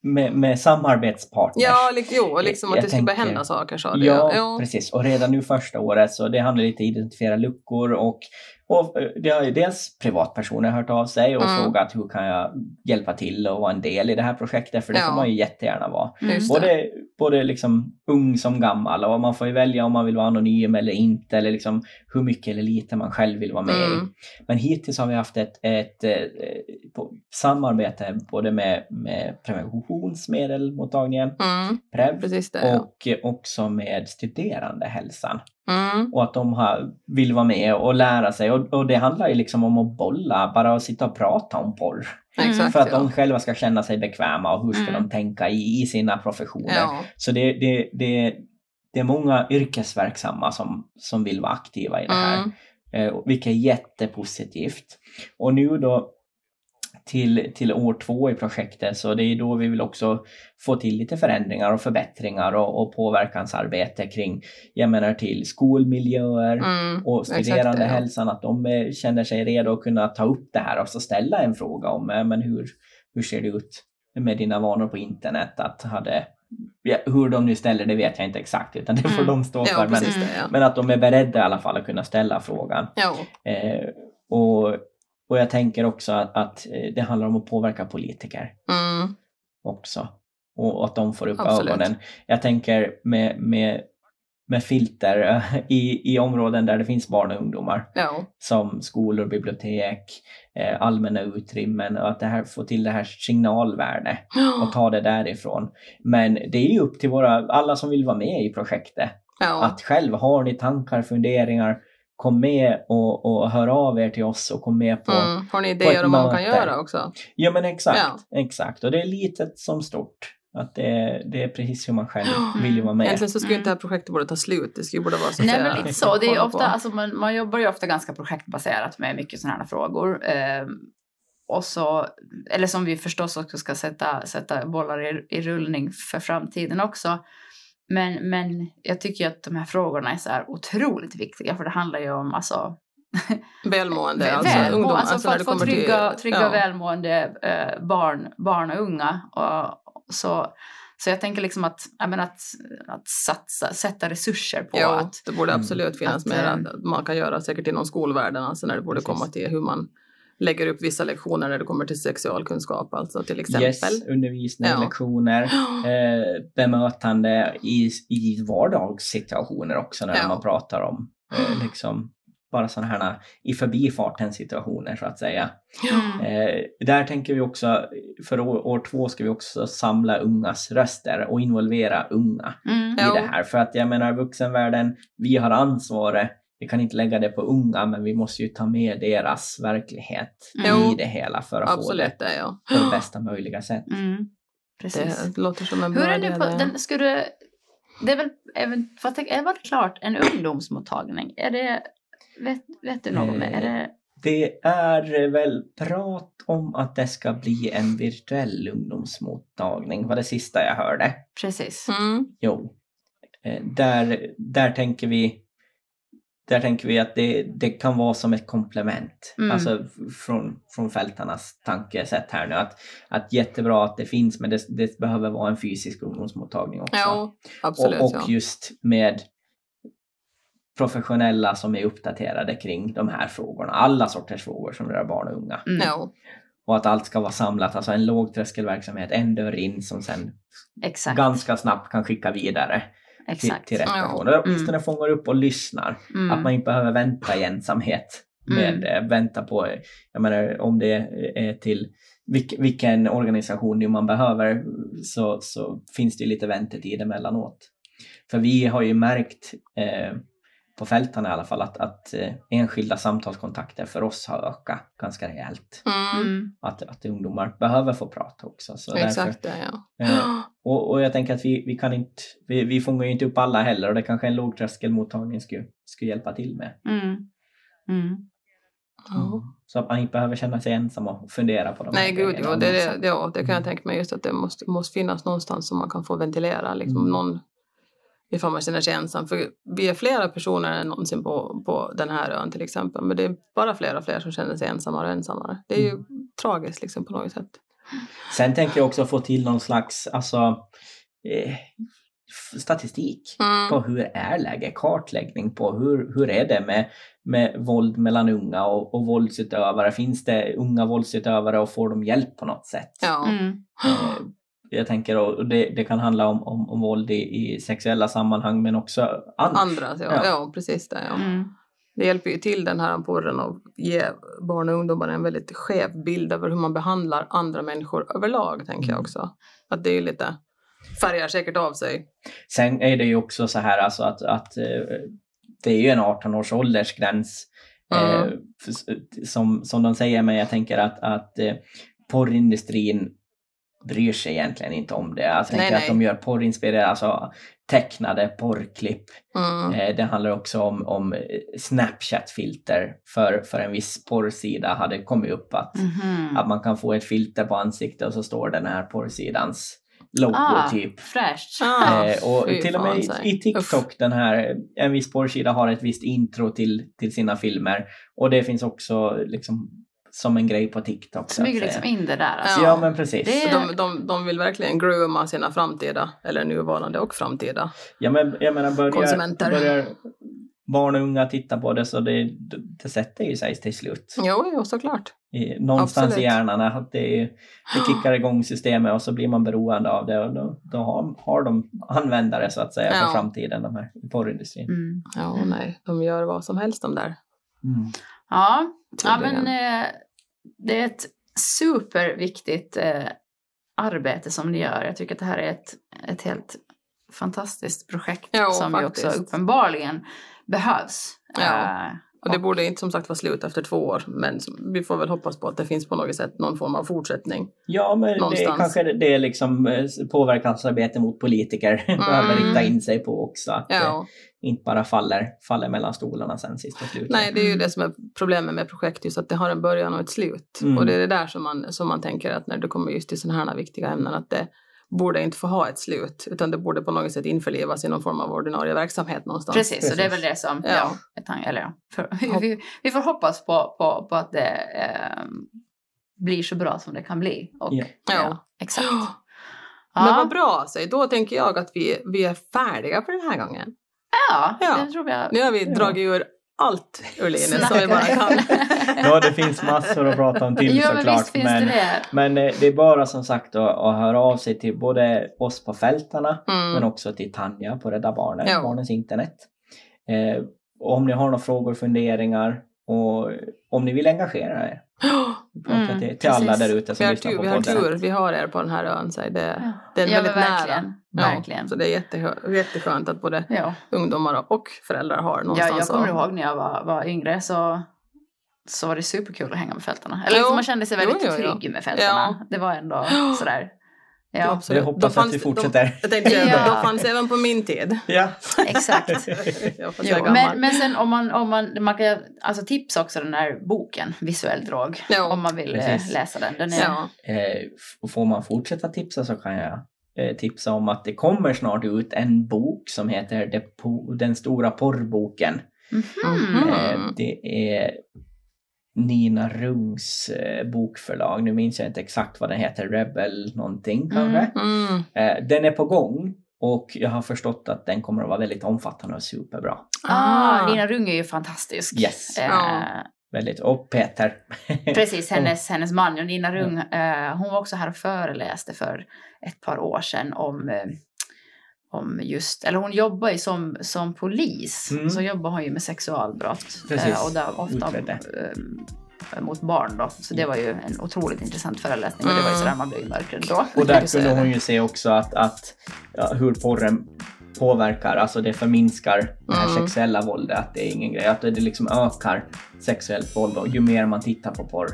Speaker 3: med, med samarbetspartners.
Speaker 2: ja, liksom, jo, liksom att
Speaker 3: Jag
Speaker 2: det skulle börja
Speaker 3: tänker-
Speaker 2: hända saker sa du.
Speaker 3: Ja,
Speaker 2: ja.
Speaker 3: precis. Och redan nu första året så det handlar lite om att identifiera luckor och, och eh, det har ju dels privatpersoner hört av sig och
Speaker 2: Mm.
Speaker 3: frågat hur kan jag hjälpa till och vara en del i det här projektet för det
Speaker 2: Ja.
Speaker 3: får man ju jättegärna vara.
Speaker 1: Mm.
Speaker 2: Just det.
Speaker 3: Både, både liksom ung som gammal och man får ju välja om man vill vara anonym eller inte eller liksom hur mycket eller lite man själv vill vara med i.
Speaker 2: Mm.
Speaker 3: Men hittills har vi haft ett, ett, eh, på- samarbete både med, med preventionsmedelmottagningen,
Speaker 2: Mm,
Speaker 3: PREV,
Speaker 2: det. Ja.
Speaker 3: och eh, också med studerandehälsan.
Speaker 2: Mm,
Speaker 3: Och att de har, vill vara med och lära sig. Och, och det handlar ju liksom om att bolla, bara att sitta och prata om porr.
Speaker 1: Mm.
Speaker 3: För att
Speaker 2: ja.
Speaker 3: de själva ska känna sig bekväma och hur ska
Speaker 1: Mm.
Speaker 3: de tänka i, i sina professioner.
Speaker 2: ja.
Speaker 3: Så det, det, det, det är många yrkesverksamma som, som vill vara aktiva i det här.
Speaker 2: Mm,
Speaker 3: Eh, vilket är jättepositivt. Och nu då till, till år två i projektet så det är då vi vill också få till lite förändringar och förbättringar och, och påverkansarbete kring, jag menar till skolmiljöer
Speaker 2: mm,
Speaker 3: och studerandehälsan, att de eh, känner sig redo att kunna ta upp det här och så ställa en fråga om eh, men hur, hur ser det ut med dina vanor på internet? Att hade, ja, hur de nu ställer det vet jag inte exakt utan det får
Speaker 2: Mm.
Speaker 3: de stå
Speaker 2: Ja,
Speaker 3: för. Men,
Speaker 2: precis det. Ja.
Speaker 3: men att de är beredda i alla fall att kunna ställa frågan.
Speaker 2: Ja.
Speaker 3: Eh, och, och jag tänker också att, att eh, det handlar om att påverka politiker
Speaker 2: Mm,
Speaker 3: också. Och, och att de får upp
Speaker 2: Absolut.
Speaker 3: ögonen. Jag tänker med, med, med filter eh, i, i områden där det finns barn och ungdomar
Speaker 2: ja.
Speaker 3: som skolor, bibliotek, eh, allmänna utrymmen och att det här får till det här signalvärde och ta det därifrån. Men det är ju upp till våra, alla som vill vara med i projektet
Speaker 2: ja.
Speaker 3: att själv har ni tankar, funderingar, kom med och, och hör av er till oss och kom med på...
Speaker 2: Mm. Har ni idéer om vad man kan göra också?
Speaker 3: Ja men exakt, exakt. Och det är litet som stort. Att det, är- det är precis hur man själv *gasps* vill vara med.
Speaker 2: Egentligen så skulle
Speaker 1: Mm.
Speaker 2: inte det här projektet borde ta slut. Det skulle borde vara så att
Speaker 1: Nej men lite så. Det är ofta,
Speaker 2: på.
Speaker 1: alltså, man, man jobbar ju ofta ganska projektbaserat med mycket sådana här frågor. Eh, och så, eller som vi förstås också ska sätta, sätta bollar i, i rullning för framtiden också. men, men jag tycker att de här frågorna är så här otroligt viktiga för det handlar ju om alltså, *laughs*
Speaker 2: Välmående,
Speaker 1: väl,
Speaker 2: alltså
Speaker 1: väl,
Speaker 2: ungdom.
Speaker 1: alltså,
Speaker 2: alltså
Speaker 1: för att få trygga,
Speaker 2: till,
Speaker 1: trygga
Speaker 2: ja.
Speaker 1: välmående eh, barn, barn och unga. Och, så, så jag tänker liksom att, jag menar att, att satsa, sätta resurser på
Speaker 2: Jo,
Speaker 1: att
Speaker 2: det borde
Speaker 3: Mm.
Speaker 2: absolut finnas
Speaker 1: Att,
Speaker 2: mer
Speaker 1: eh,
Speaker 2: att man kan göra säkert inom skolvärlden, alltså när det borde
Speaker 3: Precis.
Speaker 2: komma till hur man lägger upp vissa lektioner när det kommer till sexualkunskap, alltså till exempel.
Speaker 3: Yes, undervisning,
Speaker 2: Ja.
Speaker 3: lektioner, *gasps* eh, bemötande i, i vardagssituationer också när
Speaker 2: Ja.
Speaker 3: man pratar om eh, liksom bara sådana här i förbifarten situationer så att säga.
Speaker 1: Mm.
Speaker 3: Eh, där tänker vi också, för år, år två ska vi också samla ungas röster och involvera unga
Speaker 1: Mm.
Speaker 3: I det här. För att jag menar vuxenvärlden, vi har ansvaret, vi kan inte lägga det på unga men vi måste ju ta med deras verklighet
Speaker 1: Jo.
Speaker 3: i det hela för att få
Speaker 2: Absolut,
Speaker 3: det
Speaker 2: det ja.
Speaker 3: på bästa möjliga sätt.
Speaker 1: Mm. Precis.
Speaker 2: Det låter som en
Speaker 1: Hur
Speaker 2: bra
Speaker 1: är det
Speaker 2: idé.
Speaker 1: på,
Speaker 2: det.
Speaker 1: den, ska du, det är väl, för att, är det klart en ungdomsmottagning? Är det, vet, vet du något med, är det,
Speaker 3: Det är väl prat om att det ska bli en virtuell ungdomsmottagning, var det sista jag hörde.
Speaker 1: precis?
Speaker 2: Mm.
Speaker 3: Jo. Eh, Där, där tänker vi där tänker vi att det, det kan vara som ett komplement.
Speaker 1: Mm.
Speaker 3: Alltså från, från fältarnas tankesätt här nu. Att, att jättebra att det finns men det, det behöver vara en fysisk ungdomsmottagning också.
Speaker 2: Jo, absolut.
Speaker 3: och och
Speaker 2: ja.
Speaker 3: just med professionella som är uppdaterade kring de här frågorna. Alla sorters frågor som rör barn och unga.
Speaker 1: Mm.
Speaker 2: Jo,
Speaker 3: Och att allt ska vara samlat, alltså en lågtröskelverksamhet, en dörr in som sen
Speaker 1: Exakt.
Speaker 3: ganska snabbt kan skicka vidare till,
Speaker 1: Exakt.
Speaker 3: till rätt
Speaker 2: Ja.
Speaker 3: person. Och åtminstone fångar upp och lyssnar.
Speaker 1: Mm.
Speaker 3: Att man inte behöver vänta i ensamhet. Med,
Speaker 1: Mm.
Speaker 3: eh, vänta på, jag menar om det är till vilk, vilken organisation nu man behöver så, så finns det ju lite väntetid emellanåt. För vi har ju märkt eh, på fälten i alla fall att, att eh, enskilda samtalskontakter för oss har ökat ganska rejält.
Speaker 2: mm.
Speaker 1: Mm.
Speaker 3: Att, att ungdomar behöver få prata också. Så därför,
Speaker 2: exakt det ja.
Speaker 3: eh, och, och jag tänker att vi, vi kan inte, vi, vi fångar ju inte upp alla heller och det kanske en lågtröskelmottagning skulle, skulle hjälpa till med.
Speaker 1: Mm. Mm.
Speaker 2: Ja.
Speaker 3: Så att man inte behöver känna sig ensam och fundera på de
Speaker 2: Nej,
Speaker 3: här
Speaker 2: gud, jo, det, det, ja, det kan jag
Speaker 3: Mm.
Speaker 2: tänka mig just att det måste, måste finnas någonstans som man kan få ventilera. Liksom
Speaker 3: Mm.
Speaker 2: någon, ifall man känner sig ensam. För vi är flera personer än någonsin på, på den här ön till exempel. Men det är bara fler och fler som känner sig ensammare och ensammare. Det är ju
Speaker 3: Mm.
Speaker 2: tragiskt liksom på något sätt.
Speaker 3: Sen tänker jag också få till någon slags alltså, eh, statistik
Speaker 2: Mm.
Speaker 3: på hur är läget, kartläggning på hur, hur är det med, med våld mellan unga och, och våldsutövare. Finns det unga våldsutövare och får de hjälp på något sätt?
Speaker 2: Ja.
Speaker 1: Mm.
Speaker 3: Eh, jag tänker och det, det kan handla om, om, om våld i, i sexuella sammanhang men också annars.
Speaker 2: Andra, ja,
Speaker 3: Ja.
Speaker 2: ja. precis det. Ja.
Speaker 1: Mm.
Speaker 2: Det hjälper ju till den här porren och ge barn och ungdomar en väldigt skev bild över hur man behandlar andra människor överlag, tänker jag
Speaker 3: Mm.
Speaker 2: också. Att det är ju lite, färgar säkert av sig.
Speaker 3: Sen är det ju också så här alltså att, att eh, det är ju en 18-års åldersgräns eh,
Speaker 2: Mm.
Speaker 3: f- som, som de säger men jag tänker att, att eh, porrindustrin bryr sig egentligen inte om det. Jag tänker
Speaker 2: Nej,
Speaker 3: att
Speaker 2: nej.
Speaker 3: de gör porrinspirerade, alltså tecknade porrklipp.
Speaker 2: Mm.
Speaker 3: Eh, det handlar också om, om eh, Snapchat-filter för, för en viss porrsida hade kommit upp att,
Speaker 1: Mhm.
Speaker 3: att man kan få ett filter på ansiktet och så står den här porrsidans logo
Speaker 1: Ah,
Speaker 3: typ.
Speaker 1: fräscht.
Speaker 2: Ah,
Speaker 3: Eh, och till och med i, i TikTok, den här, en viss porrsida har ett visst intro till, till sina filmer. Och det finns också liksom som en grej på TikTok.
Speaker 1: Smyger liksom in det där. Alltså.
Speaker 3: Ja,
Speaker 2: Ja.
Speaker 3: men precis.
Speaker 1: Det-
Speaker 2: De, de, de vill verkligen grooma sina framtida, eller nuvarande och framtida.
Speaker 3: Ja, men jag menar, börjar,
Speaker 2: Konsumenter.
Speaker 3: börjar barn och unga titta på det så det, det, det sätter ju sig till slut.
Speaker 2: Jo, jo såklart.
Speaker 3: I, någonstans
Speaker 2: Absolut.
Speaker 3: i hjärnan att det, det kickar igång systemet och så blir man beroende av det och då, då har, har de användare så att säga
Speaker 2: Ja.
Speaker 3: för framtiden, de här i porrindustrin.
Speaker 1: Mm.
Speaker 2: Ja, nej, de gör vad som helst de där.
Speaker 3: Mm.
Speaker 1: Ja, ja men eh, det är ett superviktigt eh, arbete som ni gör. Jag tycker att det här är ett, ett helt fantastiskt projekt
Speaker 2: Jo,
Speaker 1: som ju
Speaker 2: faktiskt.
Speaker 1: också uppenbarligen behövs.
Speaker 2: Ja.
Speaker 1: Eh,
Speaker 2: Och det borde inte som sagt vara slut efter två år, men vi får väl hoppas på att det finns på något sätt någon form av fortsättning.
Speaker 3: Ja, men det är
Speaker 2: Någonstans.
Speaker 3: kanske det- är liksom eh, påverkansarbete mot politiker *laughs* behöver
Speaker 2: Mm.
Speaker 3: rikta in sig på också. Att det
Speaker 2: Ja,
Speaker 3: inte bara faller, faller mellan stolarna sen sist och slut.
Speaker 2: nej, det är ju det som är problemet med projekt, just att det har en början och ett slut.
Speaker 3: Mm.
Speaker 2: Och det är det där som man, som man tänker att när det kommer just till sådana här viktiga ämnen, att det borde inte få ha ett slut, utan det borde på något sätt införlivas i någon form av ordinarie verksamhet någonstans.
Speaker 1: Precis, och det är väl det som,
Speaker 2: Ja.
Speaker 1: ja, eller ja, för, *laughs* vi, vi får hoppas på, på, på att det eh, blir så bra som det kan bli. Och,
Speaker 3: Ja.
Speaker 2: Ja.
Speaker 1: exakt.
Speaker 2: Men
Speaker 1: Ja.
Speaker 2: vad bra, så då tänker jag att vi, vi är färdiga för den här gången.
Speaker 1: Ja,
Speaker 2: Ja.
Speaker 1: det tror jag.
Speaker 2: Nu har vi
Speaker 3: Ja.
Speaker 2: dragit ur allt ur Linus som vi bara kan.
Speaker 3: Ja, det finns massor att prata om till
Speaker 1: men
Speaker 3: såklart.
Speaker 1: visst finns
Speaker 3: men,
Speaker 1: det
Speaker 3: men eh, det är bara som sagt att, att höra av sig till både oss på fältarna men
Speaker 2: Mm.
Speaker 3: också till Tanja på Rädda Barnen,
Speaker 2: Ja.
Speaker 3: Barnens internet. Eh, om ni har några frågor, funderingar och om ni vill engagera er. *gasps*
Speaker 1: Mm,
Speaker 3: till, till alla där ute som
Speaker 2: har
Speaker 3: lyssnar
Speaker 2: tur,
Speaker 3: på
Speaker 2: vi har
Speaker 3: podden.
Speaker 2: tur, vi har er på den här ön. Så det,
Speaker 1: Ja.
Speaker 2: det är
Speaker 1: ja,
Speaker 2: väldigt
Speaker 1: verkligen.
Speaker 2: nära.
Speaker 1: verkligen.
Speaker 2: Så det är jättehö- jätteskönt att både
Speaker 1: Ja.
Speaker 2: ungdomar och föräldrar har
Speaker 1: Ja,
Speaker 2: någonstans
Speaker 1: jag kommer ihåg när jag var, var yngre så, så var det superkul att hänga med fältarna. Eller liksom man kände sig väldigt
Speaker 2: Jo, jo, jo.
Speaker 1: trygg med fältarna.
Speaker 2: Ja.
Speaker 1: Det var ändå *gasps* sådär.
Speaker 2: Ja, absolut.
Speaker 3: Jag
Speaker 2: Då
Speaker 3: hoppas att
Speaker 2: fanns
Speaker 3: vi
Speaker 2: det-
Speaker 3: fortsätter.
Speaker 2: Då, jag tänkte säga,
Speaker 1: Ja.
Speaker 2: då, då fanns det även på min tid.
Speaker 3: Ja.
Speaker 1: exakt. *laughs* Jo, men, men sen om man, om man, man kan alltså tipsa också den här boken, Visuell drog,
Speaker 2: Ja,
Speaker 1: om man vill eh,
Speaker 3: precis.
Speaker 1: läsa den. den är,
Speaker 2: Ja.
Speaker 3: Eh, får man fortsätta tipsa så kan jag eh, tipsa om att det kommer snart ut en bok som heter Den stora porrboken.
Speaker 1: Mhm.
Speaker 2: Mhm.
Speaker 3: Eh, det är Nina Rungs eh, bokförlag. Nu minns jag inte exakt vad den heter. Rebel någonting kanske.
Speaker 2: Mm.
Speaker 3: Eh, den är på gång och jag har förstått att den kommer att vara väldigt omfattande och superbra.
Speaker 1: Ah, Lina Rung är ju fantastisk.
Speaker 3: Yes.
Speaker 1: Eh.
Speaker 3: Väldigt. Och Peter. *laughs*
Speaker 1: Precis, hennes, hennes man, och Nina Rung, eh, hon var också här och föreläste för ett par år sedan om, eh, om just, eller hon jobbar ju som, som polis,
Speaker 3: Mm.
Speaker 1: så jobbar hon ju med sexualbrott.
Speaker 3: Precis,
Speaker 1: Eh, och där ofta
Speaker 3: utredde.
Speaker 1: eh, mot barn då. Så det var ju en otroligt intressant föreläsning och det var ju
Speaker 2: Mm.
Speaker 1: sådär man blev mörkrädd då.
Speaker 3: Och där kunde hon ju se också att, att ja, hur porren påverkar, alltså det förminskar det här
Speaker 2: Mm.
Speaker 3: sexuella våldet, att det är ingen grej, att det liksom ökar sexuellt våld och ju mer man tittar på porr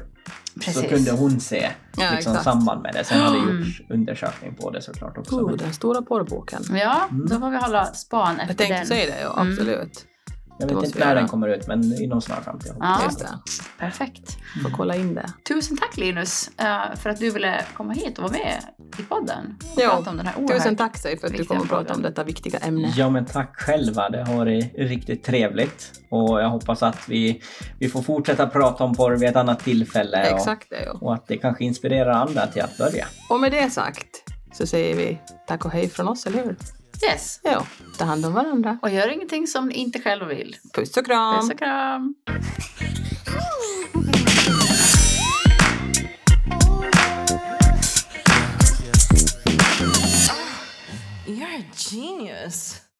Speaker 3: så kunde hon se
Speaker 2: Ja,
Speaker 3: liksom
Speaker 2: exakt.
Speaker 3: samband med det. Sen hade det
Speaker 1: Mm.
Speaker 3: gjorts undersökning på det såklart också.
Speaker 2: Oh, den stora porrboken.
Speaker 1: Ja,
Speaker 3: Mm.
Speaker 1: då får vi hålla span efter
Speaker 2: Jag tänkte
Speaker 1: den.
Speaker 2: säga det, ja,
Speaker 1: Mm.
Speaker 3: Jag vet inte när den kommer ut men inom snar framtid.
Speaker 1: Ja.
Speaker 2: Just det.
Speaker 1: Perfekt.
Speaker 2: Får kolla in det.
Speaker 1: Tusen tack Linus eh, för att du ville komma hit och vara med i podden. Och
Speaker 2: Ja,
Speaker 1: prata om den här
Speaker 2: Tusen tack säg för att du kom och pratade om detta viktiga ämne.
Speaker 3: Ja men tack själva, det har varit riktigt trevligt. Och jag hoppas att vi, vi får fortsätta prata om porr vid ett annat tillfälle. Och,
Speaker 2: Exakt det, ja.
Speaker 3: och att det kanske inspirerar andra till att börja.
Speaker 2: Och med det sagt så säger vi tack och hej från oss, eller hur?
Speaker 1: Yes.
Speaker 2: Ja, ta hand om varandra.
Speaker 1: Och gör ingenting som ni inte själva vill.
Speaker 2: Puss och kram!
Speaker 1: Puss och kram.
Speaker 4: You're a genius.